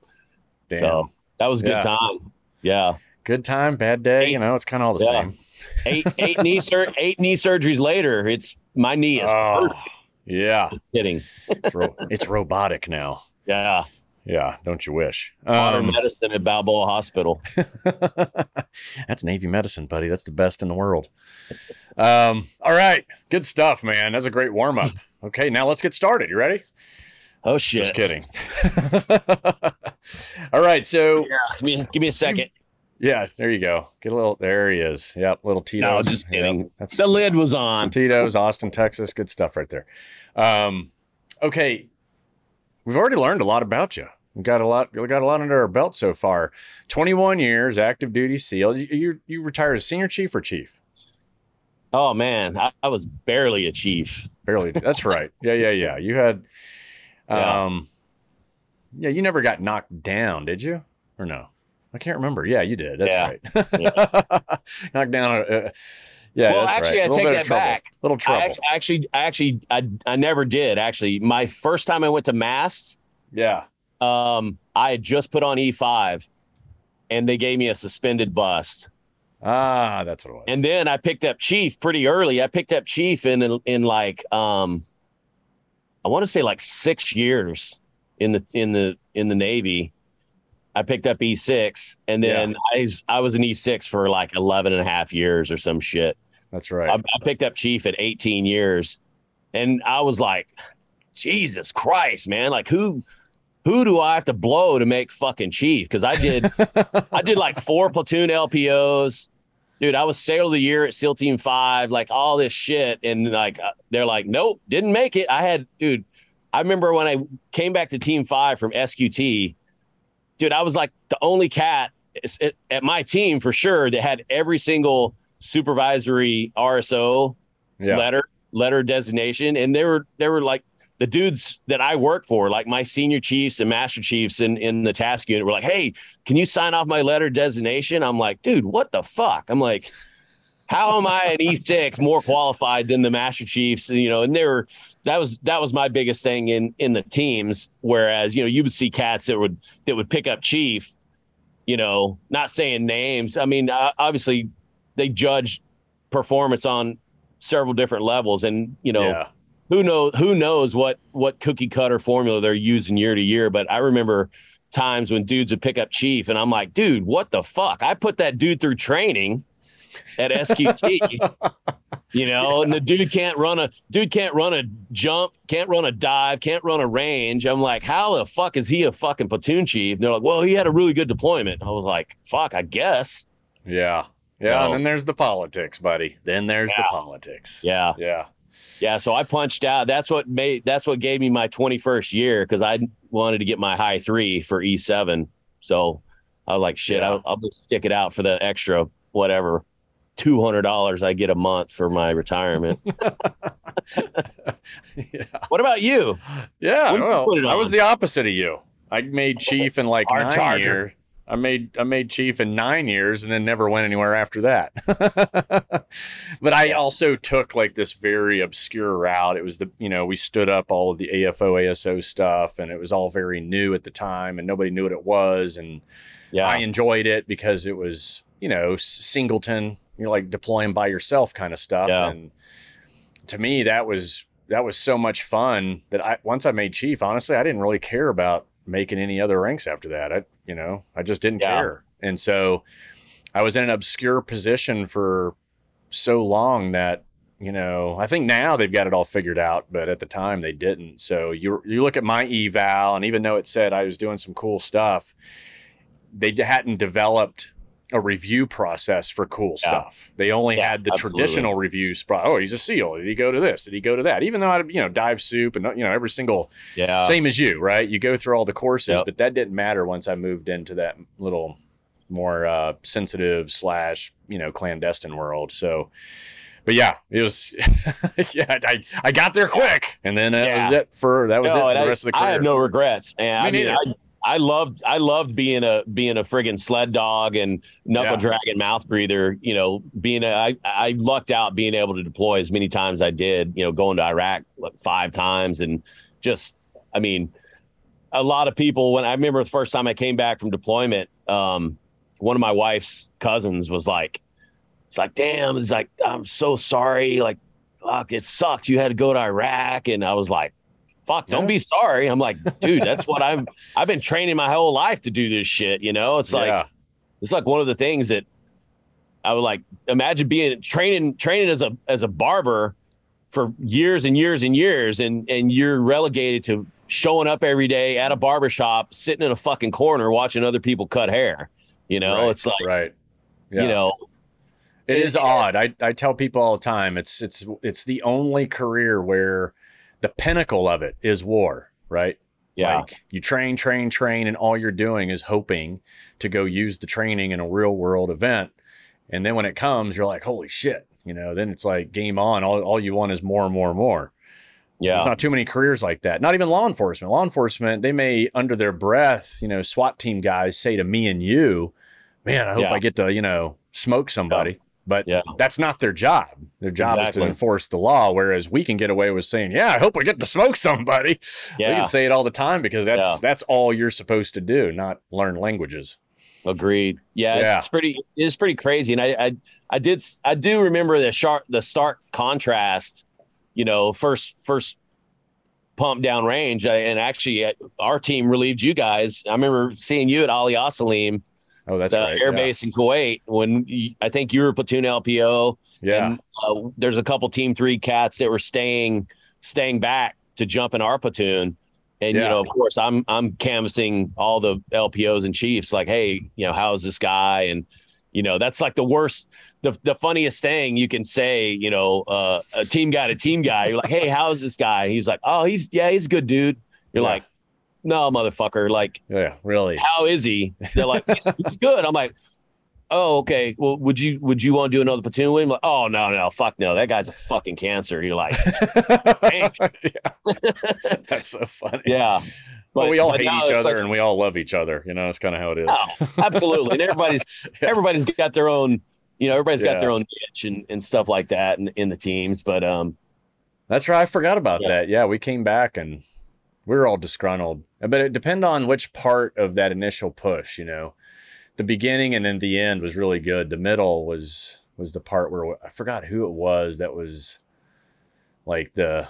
Damn. So that was a good Yeah. time. Yeah. Good time, bad day. You know, it's kind of all the Yeah. same. Eight eight knee sur- eight knee surgeries later, it's my knee is Oh, perfect. yeah. Kidding. It's, ro- it's robotic now. Yeah. Yeah. Don't you wish? Modern Um, medicine at Balboa Hospital. That's Navy medicine, buddy. That's the best in the world. Um, all right. Good stuff, man. That's a great warm up. Okay, now let's get started. You ready? Oh shit! Just kidding. all right. So, Yeah, give me give me a second. yeah, there you go. Get a little, there he is. Yep. Little Tito's. No, just kidding. Yep, that's The lid was on. Tito's, Austin, Texas. Good stuff right there. Um, okay. We've already learned a lot about you. We got a lot, we got a lot under our belt so far. 21 years, active duty SEAL. You, you, you retired as senior chief or chief? Oh man, I, I was barely a chief. Barely. That's right. Yeah, yeah, yeah. You had, um, yeah, you never got knocked down, did you? Or no? I can't remember. Yeah, you did. That's right. knocked down. Uh, yeah. Well, that's actually, right. I A little take that trouble. back. Little I trouble. ac- actually, actually, I I never did. Actually, my first time I went to Mast, yeah. Um, I had just put on E5, and they gave me a suspended bust. Ah, that's what it was. And then I picked up Chief pretty early. I picked up Chief in in like um, I want to say like six years in the in the in the Navy. I picked up E6 and then I I was an E6 for like 11 and a half years or some shit. that's right. I, I picked up Chief at 18 years and I was like, Jesus Christ, man. Like who who do I have to blow to make fucking Chief? Because I did I did like four platoon LPOs. Dude, I was sailor of the year at SEAL Team Five, like all this shit. And like, uh, they're like, nope, didn't make it. I had, dude, I remember when I came back to Team Five from SQT, dude, I was like the only cat at- my team for sure that had every single supervisory RSO yeah. letter letter designation and they were they were like the dudes that I work for like my senior chiefs and master chiefs in in the task unit were like hey can you sign off my letter designation? I'm like dude what the fuck? I'm like how am I an E6 more qualified than the master chiefs? You know and they were that was that was my biggest thing in in the teams. Whereas you know you would see cats that would that would pick up chief you know not saying names. I mean obviously they judge performance on several different levels. And you know yeah. Who knows who knows what what cookie cutter formula they're using year to year but i remember times when dudes would pick up chief and i'm like dude what the fuck i put that dude through training at sqt you know and the dude can't run a dude can't run a jump can't run a dive can't run a range i'm like how the fuck is he a fucking platoon chief and they're like well he had a really good deployment i was like fuck i guess Yeah. Yeah. No. And then there's the politics, buddy. Then there's the politics. yeah Yeah. Yeah, so I punched out. That's what made that's what gave me my 21st year because I wanted to get my high three for E7. So I was like, shit, Yeah. I'll, I'll just stick it out for the extra whatever two hundred dollars I get a month for my retirement. yeah. what about you? Yeah. You Well, I was the opposite of you. I made chief in like Our nine charger. years. I made I made chief in nine years and then never went anywhere after that. but I also took like this very obscure route. It was the you know we stood up all of the AFO ASO stuff and it was all very new at the time and nobody knew what it was and Yeah. I enjoyed it because it was you know singleton. You're like deploying by yourself kind of stuff Yeah. and to me that was that was so much fun that I once I made chief. Honestly, I didn't really care about making any other ranks after that. I you know I just didn't Yeah. care, and so I was in an obscure position for so long that you know I think now they've got it all figured out, but at the time they didn't. So you you look at my eval, and even though it said I was doing some cool stuff, they hadn't developed a review process for cool Yeah. stuff. They only Yeah, had the absolutely. traditional review spot. Oh, he's a SEAL. Did he go to this? Did he go to that? Even though I, you know, dive soup and you know every single yeah. same as you, right? You go through all the courses, Yep. but that didn't matter once I moved into that little more uh, sensitive slash you know clandestine world. So, but yeah, it was yeah. I, I got there quick, and then that was it for that was No, it for the I, rest of the I career. have no regrets, man. Me I mean, neither. I, I loved I loved being a being a friggin' sled dog and knuckle Yeah. dragon mouth breather. You know, being a I, I lucked out being able to deploy as many times I did. You know, going to Iraq like five times and just I mean, a lot of people when I remember the first time I came back from deployment, um, one of my wife's cousins was like, it's like, damn, it's like, I'm so sorry. Like, fuck, it sucks. You had to go to Iraq. And I was like, fuck, don't Yeah. be sorry. I'm like, dude, that's what I've I've been training my whole life to do this shit. You know, it's like yeah, it's like one of the things that I would like imagine being training training as a as a barber for years and years and years and and you're relegated to showing up every day at a barber shop, sitting in a fucking corner watching other people cut hair. You know, right, it's like right. Yeah. you know, It It- is odd. I, I tell people all the time it's it's it's the only career where the pinnacle of it is war, right? yeah. Like you train, train, train, and all you're doing is hoping to go use the training in a real world event. And then when it comes, you're like, holy shit. You know, then it's like game on. All, all you want is more and more and more. yeah. There's not too many careers like that. Not even law enforcement. Law enforcement, they may, under their breath, you know, SWAT team guys say to me and you, man, I hope Yeah. I get to, you know, smoke somebody. But Yeah. that's not their job. Their job is to enforce the law. Whereas we can get away with saying, yeah, I hope we get to smoke somebody. Yeah. We can say it all the time because that's Yeah. that's all you're supposed to do, not learn languages. Agreed. Yeah, Yeah. it's pretty. It's pretty crazy, and I, I, I did, I do remember the sharp, the stark contrast. You know, first, first pump down range, and actually, uh, our team relieved you guys. I remember seeing you at Ali Al Salem, Oh, that's the right. air yeah. base in Kuwait, when you, I think you were platoon LPO. Yeah. And uh, there's a couple team three cats that were staying, staying back to jump in our platoon. And Yeah. you know, of course, I'm I'm canvassing all the LPOs and chiefs, like, hey, you know, how's this guy? And you know, that's like the worst, the the funniest thing you can say. You know, uh, a team guy to team guy. You're like, hey, how's this guy? He's like, oh, he's yeah, he's a good dude. You're Yeah. like, no, motherfucker. Like, yeah. Really. how is he? They're like, he's, he's good. I'm like, oh, okay. Well, would you would you want to do another platoon with him? Like, oh no, no, fuck no. That guy's a fucking cancer. You're like, That's so funny. yeah. But, we all hate each other like, and we all love each other. You know, that's kind of how it is. Oh, absolutely. And everybody's Yeah. everybody's got their own, you know, everybody's Yeah. got their own niche and, and stuff like that in, in the teams. But um, That's right. I forgot about Yeah. that. Yeah, we came back and we were all disgruntled. But it depend on which part of that initial push, you know. The beginning and then the end was really good. The middle was was the part where I forgot who it was that was like the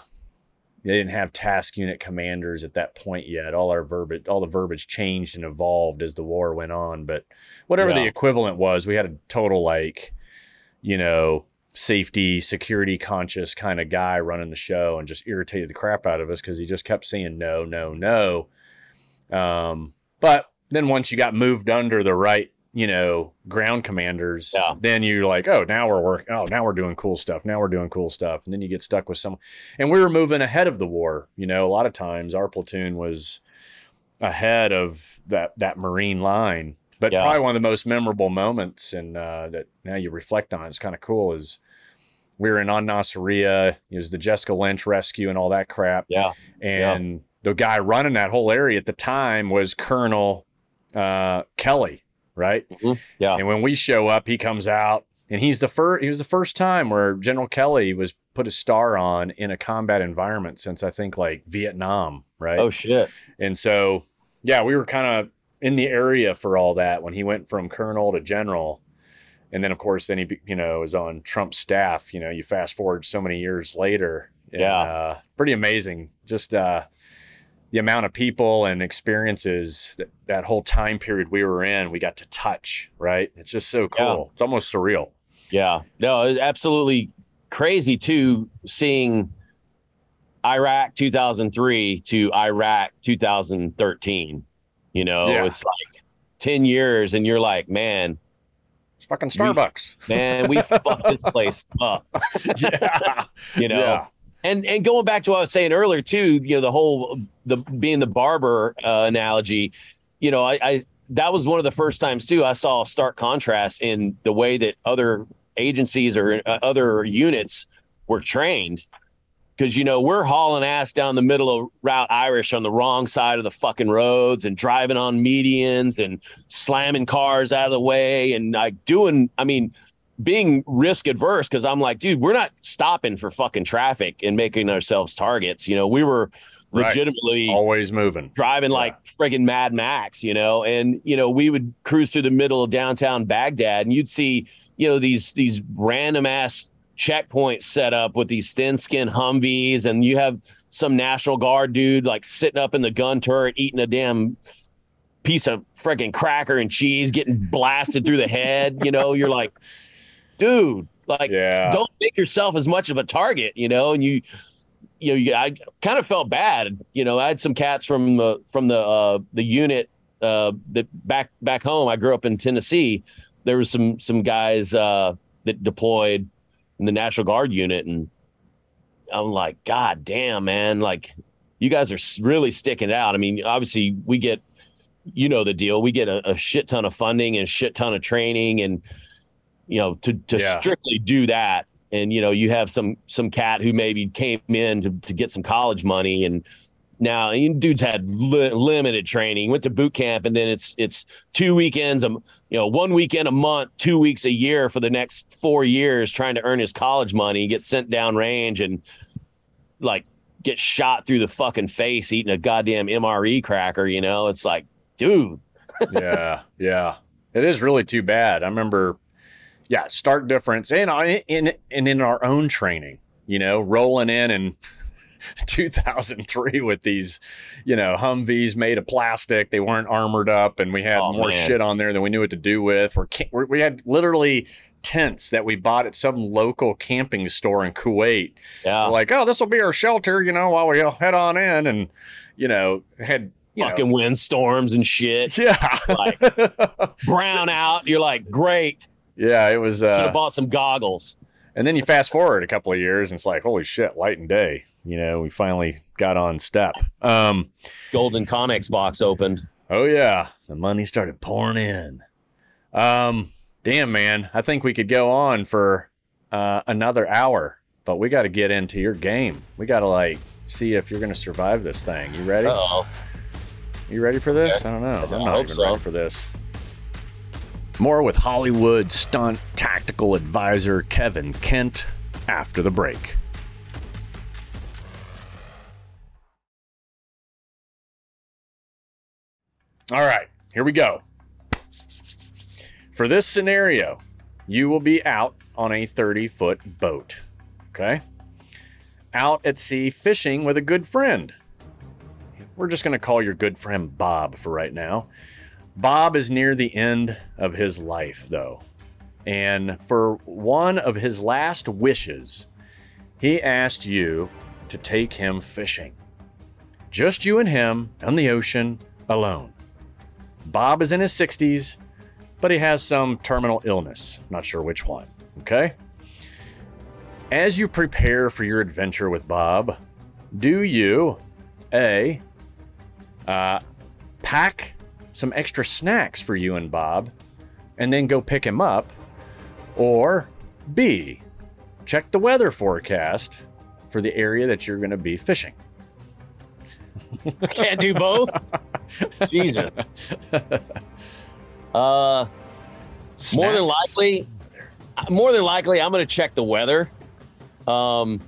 they didn't have task unit commanders at that point yet. All our verbiage all the verbiage changed and evolved as the war went on. But whatever the equivalent was, we had a total like, you know, safety, security conscious kind of guy running the show and just irritated the crap out of us because he just kept saying no, no, no. Um, but then once you got moved under the right, you know, ground commanders, Yeah. then you're like, oh, now we're working. Oh, now we're doing cool stuff. Now we're doing cool stuff. And then you get stuck with someone. And we were moving ahead of the war. You know, a lot of times our platoon was ahead of that that Marine line. But Yeah. probably one of the most memorable moments, and uh, that now you reflect on, it's kind of cool, is we were in on Nasiriyah. It was the Jessica Lynch rescue and all that crap. yeah, And the guy running that whole area at the time was Colonel uh, Kelly. right? Mhm. Yeah. And when we show up, he comes out and he's the first he was the first time where General Kelly was put a star on in a combat environment since I think like Vietnam, right? Oh shit. And so, yeah, we were kind of in the area for all that when he went from colonel to general. And then, of course, then he, you know, was on Trump's staff. You know, you fast forward so many years later. and, Yeah. Uh, pretty amazing. Just uh, the amount of people and experiences that, that whole time period we were in, we got to touch, right? It's just so cool. It's almost surreal. Yeah. No, it's absolutely crazy too seeing Iraq 2003 to Iraq 2013. You know, Yeah. it's like 10 years and you're like, man, fucking Starbucks. man, we fucked this place up. yeah. You know, Yeah. and and going back to what I was saying earlier too, you know, the whole the being the barber uh, analogy, you know, I, I that was one of the first times too I saw a stark contrast in the way that other agencies or uh, other units were trained. Because you know we're hauling ass down the middle of Route Irish on the wrong side of the fucking roads and driving on medians and slamming cars out of the way and like doing. I mean, being risk adverse because I'm like, dude, we're not stopping for fucking traffic and making ourselves targets. You know, we were Right. legitimately Always moving. driving like friggin' Mad Max, you know, and you know, we would cruise through the middle of downtown Baghdad and you'd see, you know, these these random ass checkpoints set up with these thin skin Humvees, and you have some National Guard dude like sitting up in the gun turret eating a damn piece of freaking cracker and cheese getting blasted through the head. You know, you're like, dude, like Yeah. don't make yourself as much of a target, you know, and you you know, you, I kind of felt bad. You know, I had some cats from the from the uh, the unit uh, that back back home. I grew up in Tennessee. There was some some guys uh, that deployed in the National Guard unit, and I'm like, God damn, man! Like, you guys are really sticking out. I mean, obviously, we get, you know, the deal. We get a, a shit ton of funding and shit ton of training, and you know, to to Yeah. strictly do that and you know you have some some cat who maybe came in to, to get some college money and now dudes had li- limited training went to boot camp and then it's it's two weekends um you know one weekend a month two weeks a year for the next four years trying to earn his college money get sent down range and like get shot through the fucking face eating a goddamn mre cracker you know it's like dude yeah, yeah. It is really too bad. I remember, yeah, stark difference, and I- in and in our own training, you know, rolling in in 2003 with these, you know, Humvees made of plastic. They weren't armored up, and we had Oh, more man. shit on there than we knew what to do with. We're, we had literally tents that we bought at some local camping store in Kuwait yeah We're like, oh, this will be our shelter, you know, while we head on in, and you know, had you know, fucking windstorms and shit yeah, Like- brown out you're like great yeah, it was. should have Uh, bought some goggles and then you fast forward a couple of years, and it's like, holy shit, light and day. You know, we finally got on step. Um, golden Connex box opened. oh yeah, the money started pouring in. Um, damn man, I think we could go on for uh, another hour, but we got to get into your game. We got to like see if you're gonna survive this thing. You ready? Oh, You ready for this? I don't know. I'm not hope even so. ready for this. More with Hollywood stunt tactical advisor Kevin Kent after the break. All right, here we go. For this scenario, you will be out on a 30 foot boat. Okay? Out at sea fishing with a good friend. We're just going to call your good friend Bob for right now. Bob is near the end of his life, though. And for one of his last wishes, he asked you to take him fishing. Just you and him on the ocean alone. Bob is in his 60s, but he has some terminal illness. Not sure which one. Okay? As you prepare for your adventure with Bob, do you A. Uh, pack some extra snacks for you and Bob and then go pick him up? Or B. Check the weather forecast for the area that you're going to be fishing. I can't do both. Jesus. Uh, more than likely, more than likely, I'm going to check the weather. Um,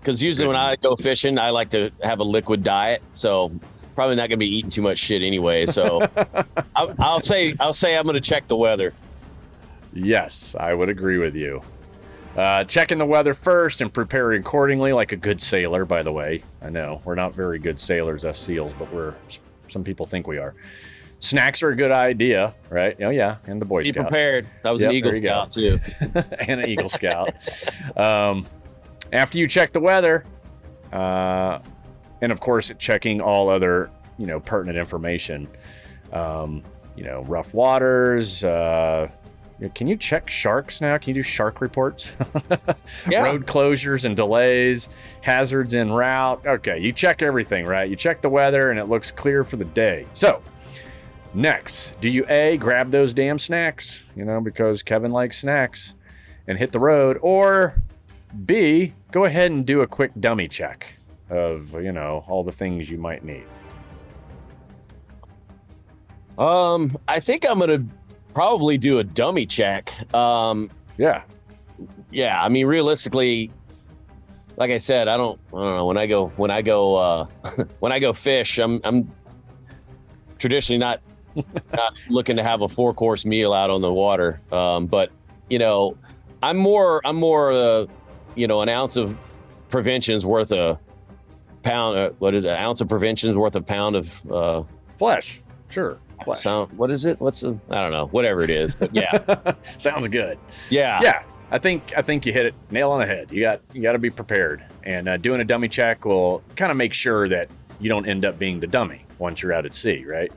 because usually when I go fishing, I like to have a liquid diet, so probably not going to be eating too much shit anyway. So I'll, I'll say I'll say I'm going to check the weather. Yes, I would agree with you. Uh, checking the weather first and preparing accordingly, like a good sailor. By the way, I know we're not very good sailors, us seals, but we're. Some people think we are. Snacks are a good idea, right? Oh yeah, and the Boy Be Scout prepared. I was Yep, an Eagle. Scout too. and an Eagle Scout. Um, after you check the weather, uh, and of course checking all other you know pertinent information, um, you know rough waters. Uh, can you check sharks now? Can you do shark reports? Yeah. Road closures and delays, hazards in route. Okay, you check everything, right? You check the weather and it looks clear for the day. So, next, do you A, grab those damn snacks, you know, because Kevin likes snacks, and hit the road, or B, go ahead and do a quick dummy check of, you know, all the things you might need? Um, I think I'm going to probably do a dummy check. Um, Yeah. yeah, I mean, realistically, like I said, I don't, I don't know. When I go, when I go, uh, when I go fish, I'm, I'm traditionally not, not looking to have a four course meal out on the water. Um, but you know, I'm more, I'm more, uh, you know, an ounce of prevention's worth a pound. Uh, what is it? An ounce of prevention's worth a pound of, uh, Flesh. Sure. Sound. What is it? What's the, I don't know, whatever it is. But yeah, Sounds good. yeah, yeah i think i think you hit it nail on the head you got you got to be prepared and uh, doing a dummy check will kind of make sure that you don't end up being the dummy once you're out at sea right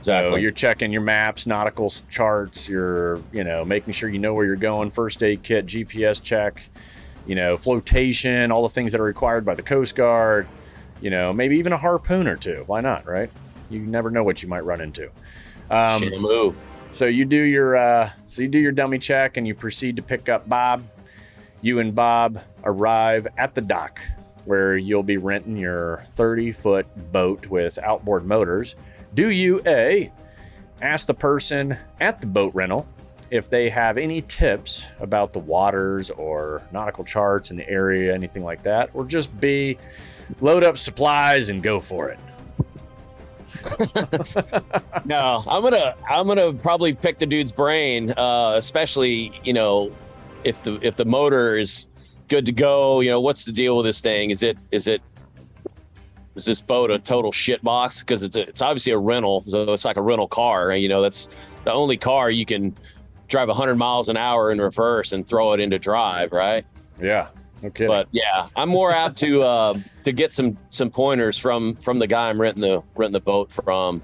so you're checking your maps nautical charts you're you know making sure you know where you're going first aid kit gps check you know flotation all the things that are required by the coast guard you know maybe even a harpoon or two why not right you never know what you might run into um, Shamu. so you do your uh, so you do your dummy check and you proceed to pick up Bob. You and Bob arrive at the dock where you'll be renting your 30 foot boat with outboard motors. Do you A ask the person at the boat rental if they have any tips about the waters or nautical charts in the area, anything like that, or just B load up supplies and go for it. No, I'm gonna I'm gonna probably pick the dude's brain, uh, especially you know if the if the motor is good to go. You know, what's the deal with this thing? Is it is it is this boat a total shit box? Because it's a, it's obviously a rental, so it's like a rental car. And, you know, that's the only car you can drive 100 miles an hour in reverse and throw it into drive, right? Yeah. Okay. But yeah, I'm more apt to uh, to get some some pointers from from the guy I'm renting the renting the boat from.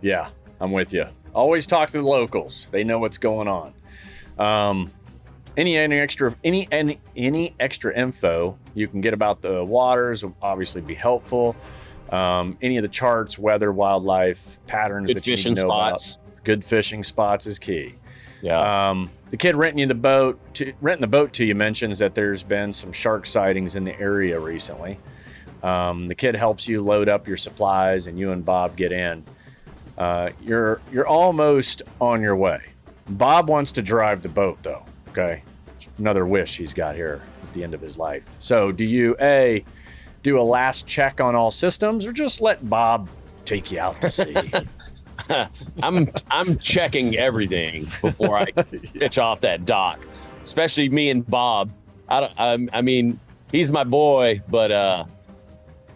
Yeah, I'm with you. Always talk to the locals. They know what's going on. Um, any any extra any any any extra info you can get about the waters will obviously be helpful. Um, any of the charts, weather, wildlife patterns Good that you need to know spots. about. Good fishing spots is key. Yeah. Um, the kid renting you the boat, to, renting the boat to you mentions that there's been some shark sightings in the area recently. Um, the kid helps you load up your supplies, and you and Bob get in. Uh, you're you're almost on your way. Bob wants to drive the boat, though. Okay, It's another wish he's got here at the end of his life. So, do you a do a last check on all systems, or just let Bob take you out to sea? I'm I'm checking everything before I pitch off that dock. Especially me and Bob. I don't. I'm, I mean, he's my boy, but uh,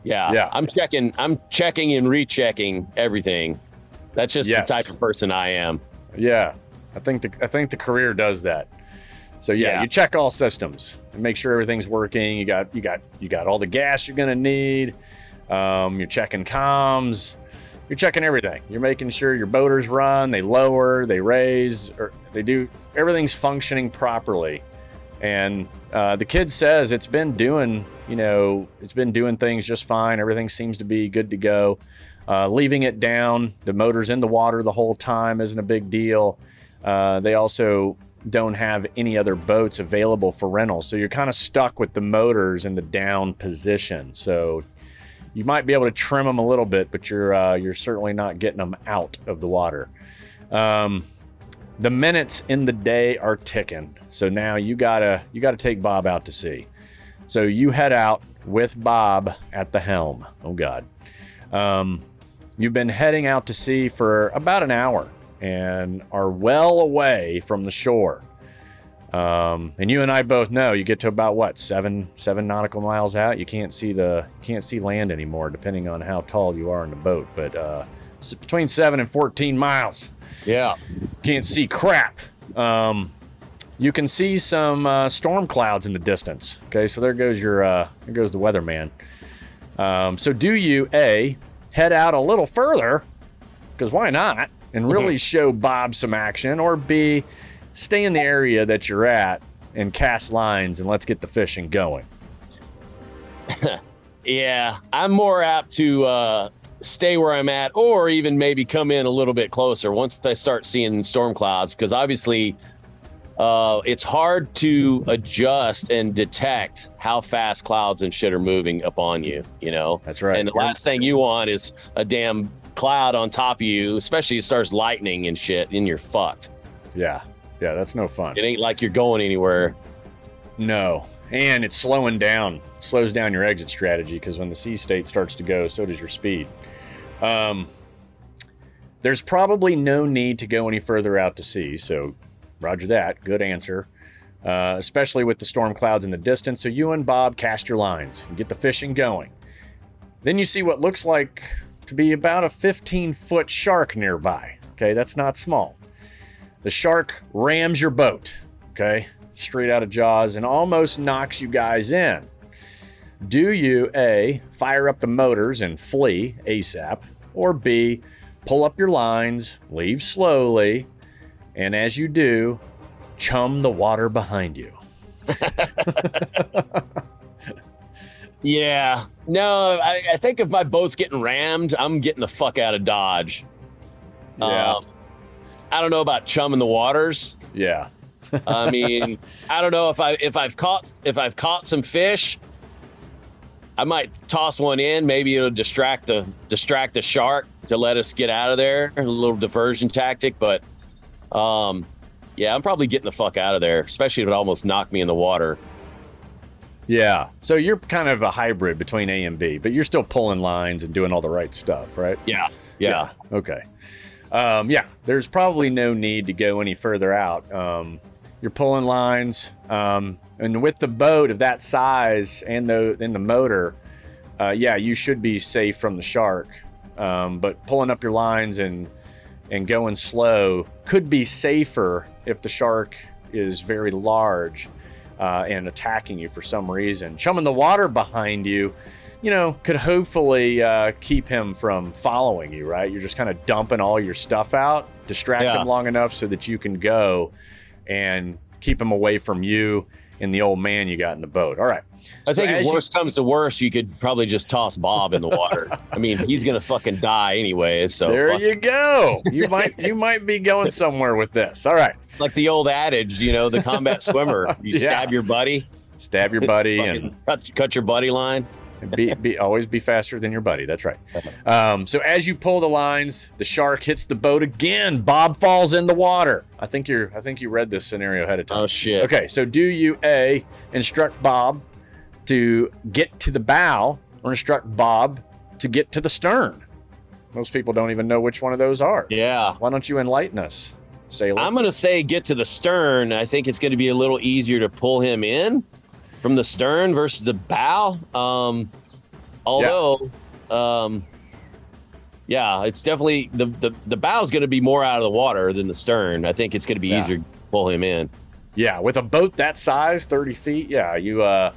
yeah, Yeah. I'm checking. I'm checking and rechecking everything. That's just Yes. the type of person I am. Yeah, I think the I think the career does that. So yeah, Yeah. you check all systems and make sure everything's working. You got you got you got all the gas you're gonna need. Um, you're checking comms. You're checking everything. You're making sure your boaters run, they lower, they raise, or they do everything's functioning properly. And uh, the kid says it's been doing, you know, it's been doing things just fine. Everything seems to be good to go. Uh, leaving it down, the motor's in the water the whole time isn't a big deal. Uh, they also don't have any other boats available for rental, so you're kind of stuck with the motors in the down position. So you might be able to trim them a little bit, but you're uh, you're certainly not getting them out of the water. Um, the minutes in the day are ticking, so now you gotta you gotta take Bob out to sea. So you head out with Bob at the helm. Oh God, um, you've been heading out to sea for about an hour and are well away from the shore. Um, and you and I both know you get to about what seven seven nautical miles out, you can't see the can't see land anymore, depending on how tall you are in the boat. But uh, between seven and fourteen miles, Yeah. can't see crap. Um, you can see some uh, storm clouds in the distance. Okay, so there goes your uh, there goes the weatherman. Um, so do you a head out a little further because why not and really show Bob some action, or b stay in the area that you're at and cast lines and let's get the fishing going. Yeah, I'm more apt to uh, stay where I'm at, or even maybe come in a little bit closer once I start seeing storm clouds, because obviously uh, it's hard to adjust and detect how fast clouds and shit are moving upon you. You know, That's right. and the last thing you want is a damn cloud on top of you, especially it starts lightning and shit, and you're fucked. Yeah, yeah, that's no fun. It ain't like you're going anywhere. No. And it's slowing down, slows down your exit strategy because when the sea state starts to go, so does your speed. Um, there's probably no need to go any further out to sea. So, roger that. Good answer. Uh, especially with the storm clouds in the distance. So, you and Bob cast your lines and get the fishing going. Then you see what looks like to be about a 15 foot shark nearby. Okay, that's not small. The shark rams your boat. Okay, straight out of Jaws and almost knocks you guys in. Do you A, fire up the motors and flee ASAP, or B, pull up your lines, leave slowly, and as you do, chum the water behind you? Yeah. No, I, I think if my boat's getting rammed, I'm getting the fuck out of Dodge. Um, I don't know about chumming the waters. yeah. I mean, I don't know if I if I've caught if I've caught some fish, I might toss one in. Maybe it'll distract the distract the shark to let us get out of there. A little diversion tactic, but um, yeah, I'm probably getting the fuck out of there, especially if it almost knocked me in the water. Yeah. So you're kind of a hybrid between A and B, but you're still pulling lines and doing all the right stuff, right? Yeah, yeah. Okay. Um, yeah, there's probably no need to go any further out. Um, you're pulling lines, um, and with the boat of that size and the in the motor, uh, yeah, you should be safe from the shark. Um, but pulling up your lines and and going slow could be safer if the shark is very large uh, and attacking you for some reason. Chumming the water behind you, you know, could hopefully uh, keep him from following you, right? You're just kind of dumping all your stuff out, distract Yeah. him long enough so that you can go and keep him away from you and the old man you got in the boat. All right. I think So if as you- worst comes to worst, you could probably just toss Bob in the water. I mean, he's gonna fucking die anyway. So there you go. You might you might be going somewhere with this. All right. like the old adage, you know, the combat swimmer. You Yeah. stab your buddy, Stab your buddy and cut, cut your buddy line. Be, be always be faster than your buddy. That's right. Um, so as you pull the lines, the shark hits the boat again. Bob falls in the water. I think you're. I think you read this scenario ahead of time. Oh shit. Okay, so do you a instruct Bob to get to the bow, or instruct Bob to get to the stern? Most people don't even know which one of those are. Yeah. Why don't you enlighten us, sailor? I'm gonna say get to the stern. I think it's gonna be a little easier to pull him in from the stern versus the bow. Um, although, um, yeah, it's definitely the the the bow's gonna be more out of the water than the stern. I think it's gonna be Yeah. easier to pull him in. Yeah, with a boat that size, 30 feet, yeah, you uh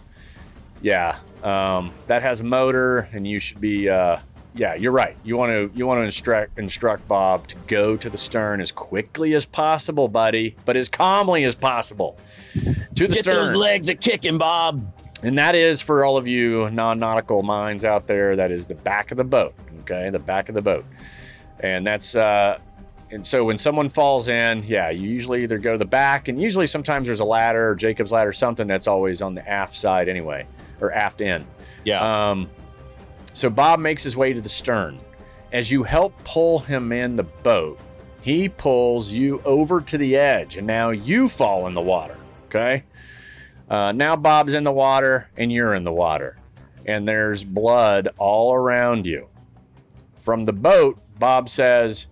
yeah, um that has a motor and you should be uh yeah, you're right. You want to you want to instruct instruct Bob to go to the stern as quickly as possible, buddy, but as calmly as possible. To the Get stern. those legs a kicking, Bob. And that is for all of you non-nautical minds out there, that is the back of the boat. Okay, the back of the boat. And that's uh and so when someone falls in, yeah, you usually either go to the back, and usually sometimes there's a ladder or Jacob's ladder, something that's always on the aft side anyway, or aft end. Yeah. Um, So Bob makes his way to the stern. As you help pull him in the boat, he pulls you over to the edge, and now you fall in the water. Okay. Uh, now Bob's in the water, and you're in the water, and there's blood all around you. From the boat, Bob says,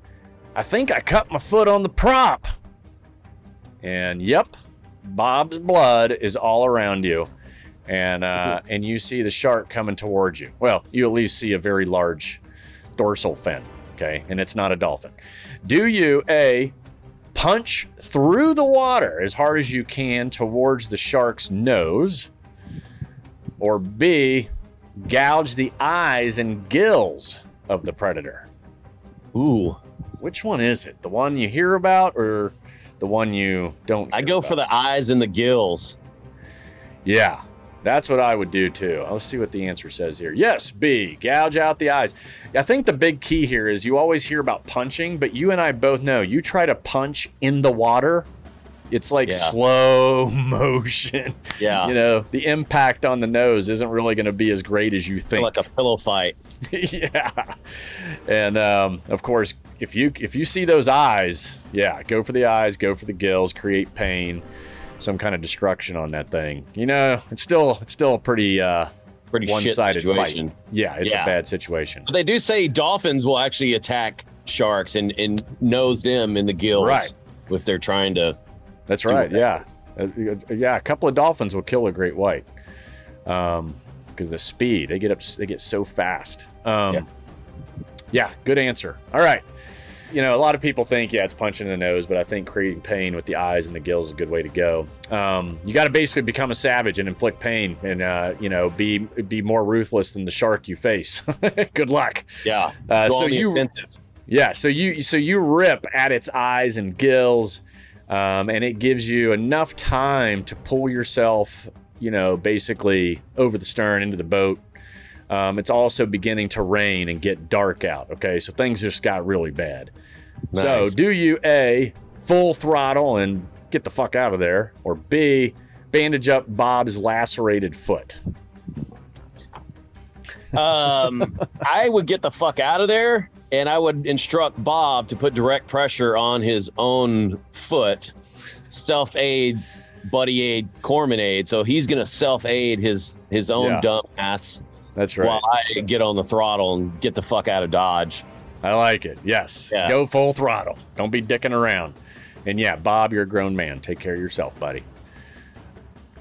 I think I cut my foot on the prop. And yep, Bob's blood is all around you. And uh, and you see the shark coming towards you. Well, you at least see a very large dorsal fin. Okay, and it's not a dolphin. Do you a punch through the water as hard as you can towards the shark's nose, or B gouge the eyes and gills of the predator? Ooh, Which one is it? The one you hear about or the one you don't? I go about? for the eyes and the gills. Yeah, that's what I would do too. Let's see what the answer says here. Yes, B, gouge out the eyes. I think the big key here is you always hear about punching, but you and I both know you try to punch in the water, it's like Yeah. slow motion. Yeah, You know, the impact on the nose isn't really going to be as great as you think. like a pillow fight. yeah. And um, of course, if you if you see those eyes, yeah, go for the eyes, go for the gills, create pain, some kind of destruction on that thing. You know, it's still it's still a pretty uh, Pretty one-sided situation. fight. Yeah, it's Yeah. a bad situation. But they do say dolphins will actually attack sharks and, and nose them in the gills Right. if they're trying to. That's right. that. Yeah, Uh, yeah. A couple of dolphins will kill a great white, um, because the speed they get up, they get so fast. Um, Yeah. yeah. Good answer. All right. You know, a lot of people think, yeah, it's punching in the nose, but I think creating pain with the eyes and the gills is a good way to go. Um, you got to basically become a savage and inflict pain, and uh, you know, be be more ruthless than the shark you face. good luck. Yeah. Uh, so you- offensive. Yeah, so you so you rip at its eyes and gills, um, and it gives you enough time to pull yourself, you know, basically over the stern into the boat. Um, it's also beginning to rain and get dark out. Okay, so things just got really bad. So do you a full throttle and get the fuck out of there, or B bandage up Bob's lacerated foot? Um, I would get the fuck out of there, and I would instruct Bob to put direct pressure on his own foot, self aid, buddy aid, Corpsman aid. So he's gonna self aid his his own Yeah. dumb ass That's right. while I get on the throttle and get the fuck out of Dodge. I like it. Yes. Yeah. Go full throttle. Don't be dicking around. And yeah, Bob, you're a grown man. Take care of yourself, buddy.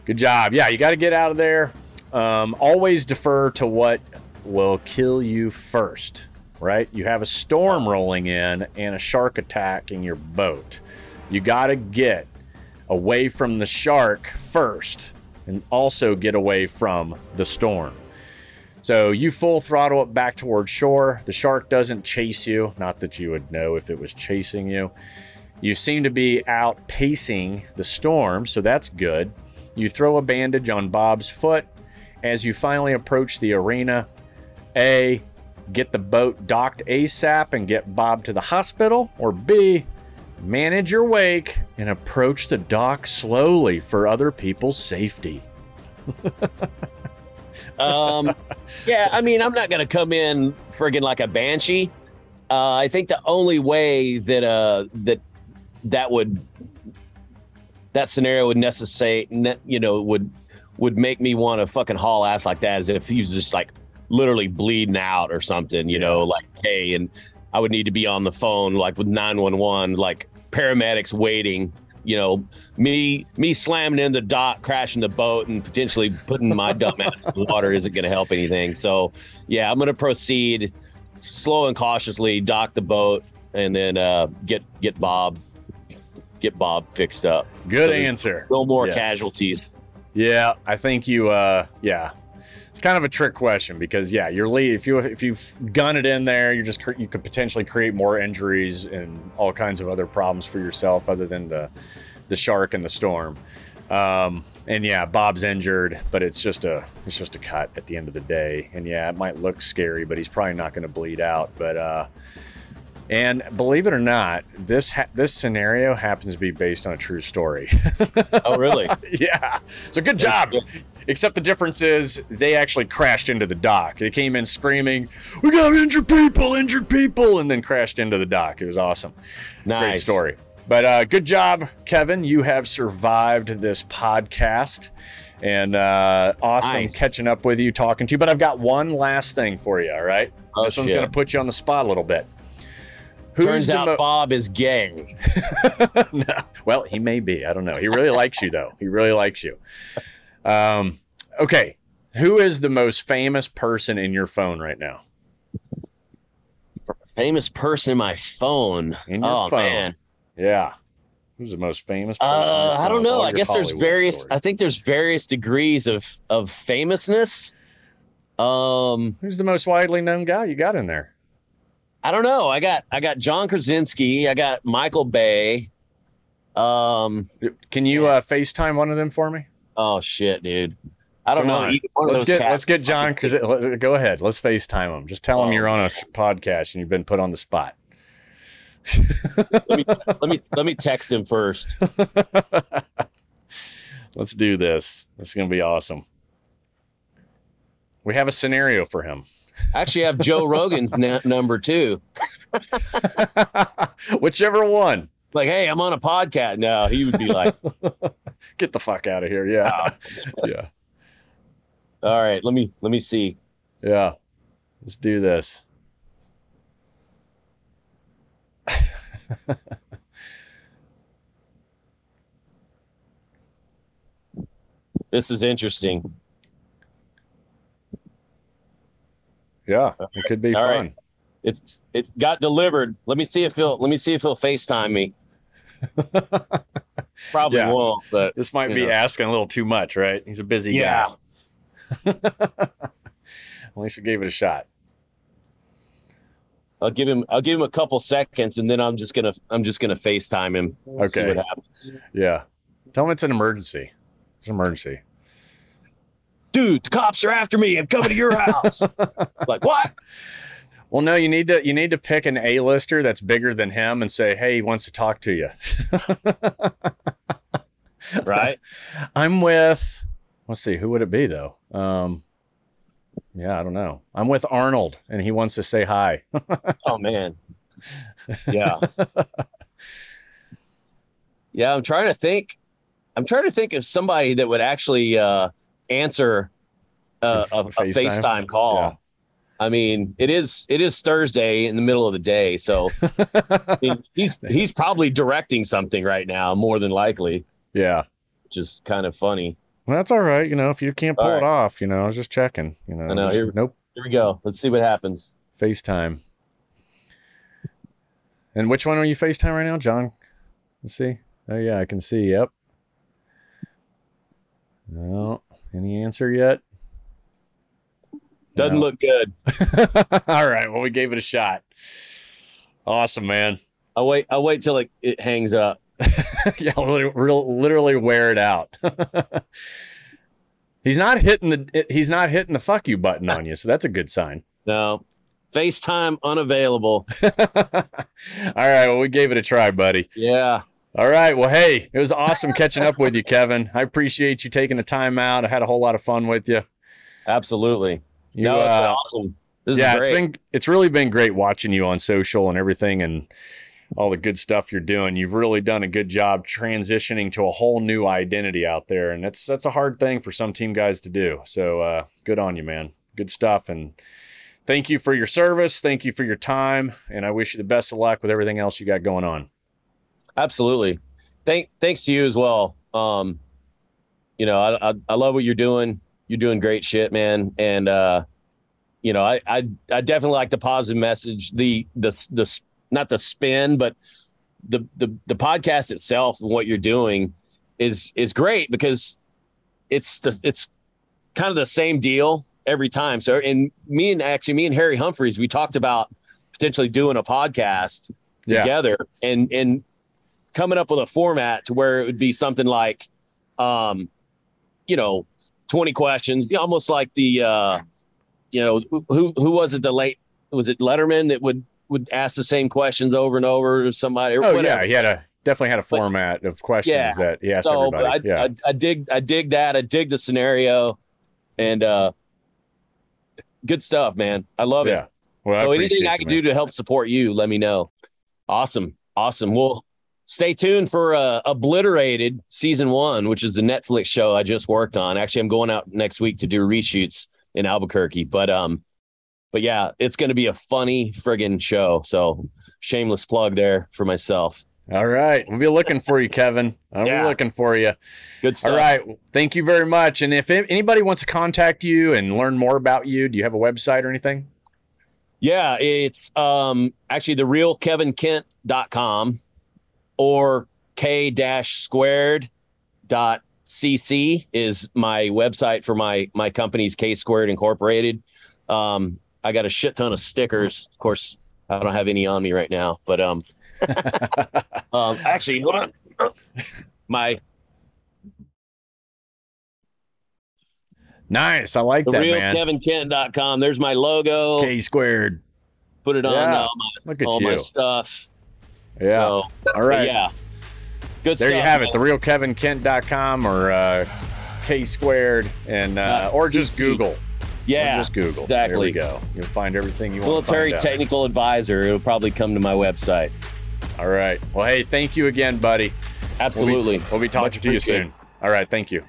Good job. Yeah, you got to get out of there. Um, always defer to what will kill you first, right? You have a storm rolling in and a shark attacking your boat. You got to get away from the shark first and also get away from the storm. So you full throttle it back towards shore. The shark doesn't chase you. Not that you would know if it was chasing you. You seem to be outpacing the storm, so that's good. You throw a bandage on Bob's foot as you finally approach the marina. A, get the boat docked ASAP and get Bob to the hospital, or B, manage your wake and approach the dock slowly for other people's safety. Um, yeah, I mean, I'm not gonna come in friggin' like a banshee. Uh, I think the only way that uh that that would that scenario would necessitate, you know, would would make me want to fucking haul ass like that is if he was just like literally bleeding out or something, you know, like hey, and I would need to be on the phone like with 911, like paramedics waiting. You know, me me slamming in the dock, crashing the boat, and potentially putting my dumb ass in the water isn't going to help anything. So, yeah, I'm going to proceed slow and cautiously, dock the boat, and then uh, get get Bob get Bob fixed up. Good So answer. No more Yes. casualties. Yeah, I think you. uh Yeah, it's kind of a trick question because yeah, you're. If you if you gun it in there, you just you could potentially create more injuries and all kinds of other problems for yourself other than the the shark and the storm. Um, and yeah, Bob's injured, but it's just a it's just a cut at the end of the day. And yeah, it might look scary, but he's probably not going to bleed out. But uh, And believe it or not, this ha- this scenario happens to be based on a true story. Oh, really? yeah. So good job. Except the difference is they actually crashed into the dock. They came in screaming, "We got injured people, injured people," and then crashed into the dock. It was awesome. nice Great story. But uh, good job, Kevin. You have survived this podcast. And uh, awesome Nice. catching up with you, talking to you. But I've got one last thing for you, all right? Oh, this one's going to put you on the spot a little bit. Who's Turns out mo- Bob is gay. no. Well, he may be. I don't know. He really likes you, though. He really likes you. Um, okay. Who is the most famous person in your phone right now? Famous person in my phone. In your oh phone. man. Yeah. Who's the most famous person? in your Uh, I don't know. All I your guess there's various. stories. I think there's various degrees of of famousness. Um, Who's the most widely known guy you got in there? I don't know. I got I got John Krasinski. I got Michael Bay. Um. Can you uh, FaceTime one of them for me? Oh shit, dude. I don't Come know. Let's get cats. let's get John. Cause let's, go ahead. Let's FaceTime him. Just tell him Oh, you're on a podcast and you've been put on the spot. let me let me let me text him first. Let's do this. This is gonna be awesome. We have a scenario for him. I actually have Joe Rogan's na- number too. Whichever one. Like, hey, I'm on a podcast. No, he would be like, Get the fuck out of here. Yeah. Ah. yeah. all right, let me let me see. Yeah. Let's do this. This is interesting. Yeah. It could be All fun. right. It's it got delivered. Let me see if he'll let me see if he'll FaceTime me. Probably Yeah. won't, but This might be Yeah. asking a little too much, right? He's a busy yeah. guy. At least we gave it a shot. I'll give him I'll give him a couple seconds and then I'm just gonna I'm just gonna FaceTime him. See Okay. what happens. Yeah. Tell him it's an emergency. It's an emergency. Dude, the cops are after me. I'm coming to your house. like what? Well, no, you need to you need to pick an A-lister that's bigger than him and say, "Hey, he wants to talk to you." Right? I'm with let's see, who would it be though? Um yeah, I don't know. I'm with Arnold and he wants to say hi. Oh man. Yeah. yeah, I'm trying to think. I'm trying to think of somebody that would actually uh, answer uh, a, a FaceTime? FaceTime, call. Yeah. I mean, it is it is Thursday in the middle of the day, so I mean, he's he's probably directing something right now, more than likely, yeah. which is kind of funny. Well, that's all right. You know, if you can't pull All it right. off, you know, I was just checking. You know, I know, just- here- nope. Here we go. Let's see what happens. FaceTime. And which one are you FaceTime right now, John? Let's see. Oh yeah, I can see. Yep. No, any answer yet? Doesn't No. look good. All right. Well, we gave it a shot. Awesome, man. I'll wait. I'll wait till it, it hangs up. yeah, literally, real- literally wear it out. he's not hitting the he's not hitting the fuck you button on you, so that's a good sign. No, FaceTime unavailable. All right, well, we gave it a try, buddy. Yeah. All right, well, hey, it was awesome catching up with you, Kevin. I appreciate you taking the time out. I had a whole lot of fun with you. Absolutely. You, no, it's been uh, awesome. This yeah, is great. it's been it's really been great watching you on social and everything and all the good stuff you're doing. You've really done a good job transitioning to a whole new identity out there, and that's that's a hard thing for some team guys to do. So uh, good on you, man. Good stuff, and thank you for your service. Thank you for your time, and I wish you the best of luck with everything else you got going on. Absolutely. Thank thanks to you as well. Um, you know, I, I I love what you're doing. You're doing great shit, man. And uh, you know, I I I definitely like the positive message. The the the not the spin, but the the the podcast itself and what you're doing is is great because it's the it's kind of the same deal every time. So and me and actually me and Harry Humphries, we talked about potentially doing a podcast Yeah. together and and coming up with a format to where it would be something like um you know 20 questions almost like the uh you know who who was it the late was it letterman that would would ask the same questions over and over to somebody or Oh whatever. yeah, he had a definitely had a format of questions Yeah. that he asked So but I, everybody. yeah. I, I dig I dig that. I dig the scenario and uh good stuff, man. I love yeah. it. Well, I so anything I can do to help support you, let me know. Awesome. Awesome. Well, stay tuned for uh, Obliterated season one, which is the Netflix show I just worked on. Actually, I'm going out next week to do reshoots in Albuquerque. But um, but yeah, it's gonna be a funny friggin' show. So shameless plug there for myself. All right. We'll be looking for you, Kevin. I'll Yeah. be looking for you. Good stuff. All right. Thank you very much. And if anybody wants to contact you and learn more about you, do you have a website or anything? Yeah, it's um actually the real kevinkent.com or k dash squared dot cc is my website for my my company's K Squared Incorporated. Um I got a shit ton of stickers. Of course, I don't have any on me right now, but um um actually hold on. My Nice. I like the that, real man. kevinkent.com. There's my logo. K squared. Put it on Yeah. all my all my stuff. Yeah. So, All right. yeah. Good there you stuff, have man. it. TheRealKevinKent.com or uh, K squared and uh, or just. Google. Or Yeah. just Google. exactly. There we go. You'll find everything you want military to out. technical advisor. It'll probably come to my website. All right. Well, hey, thank you again, buddy. We'll be- Absolutely. We'll be, talking Much to you soon. All right. Thank you.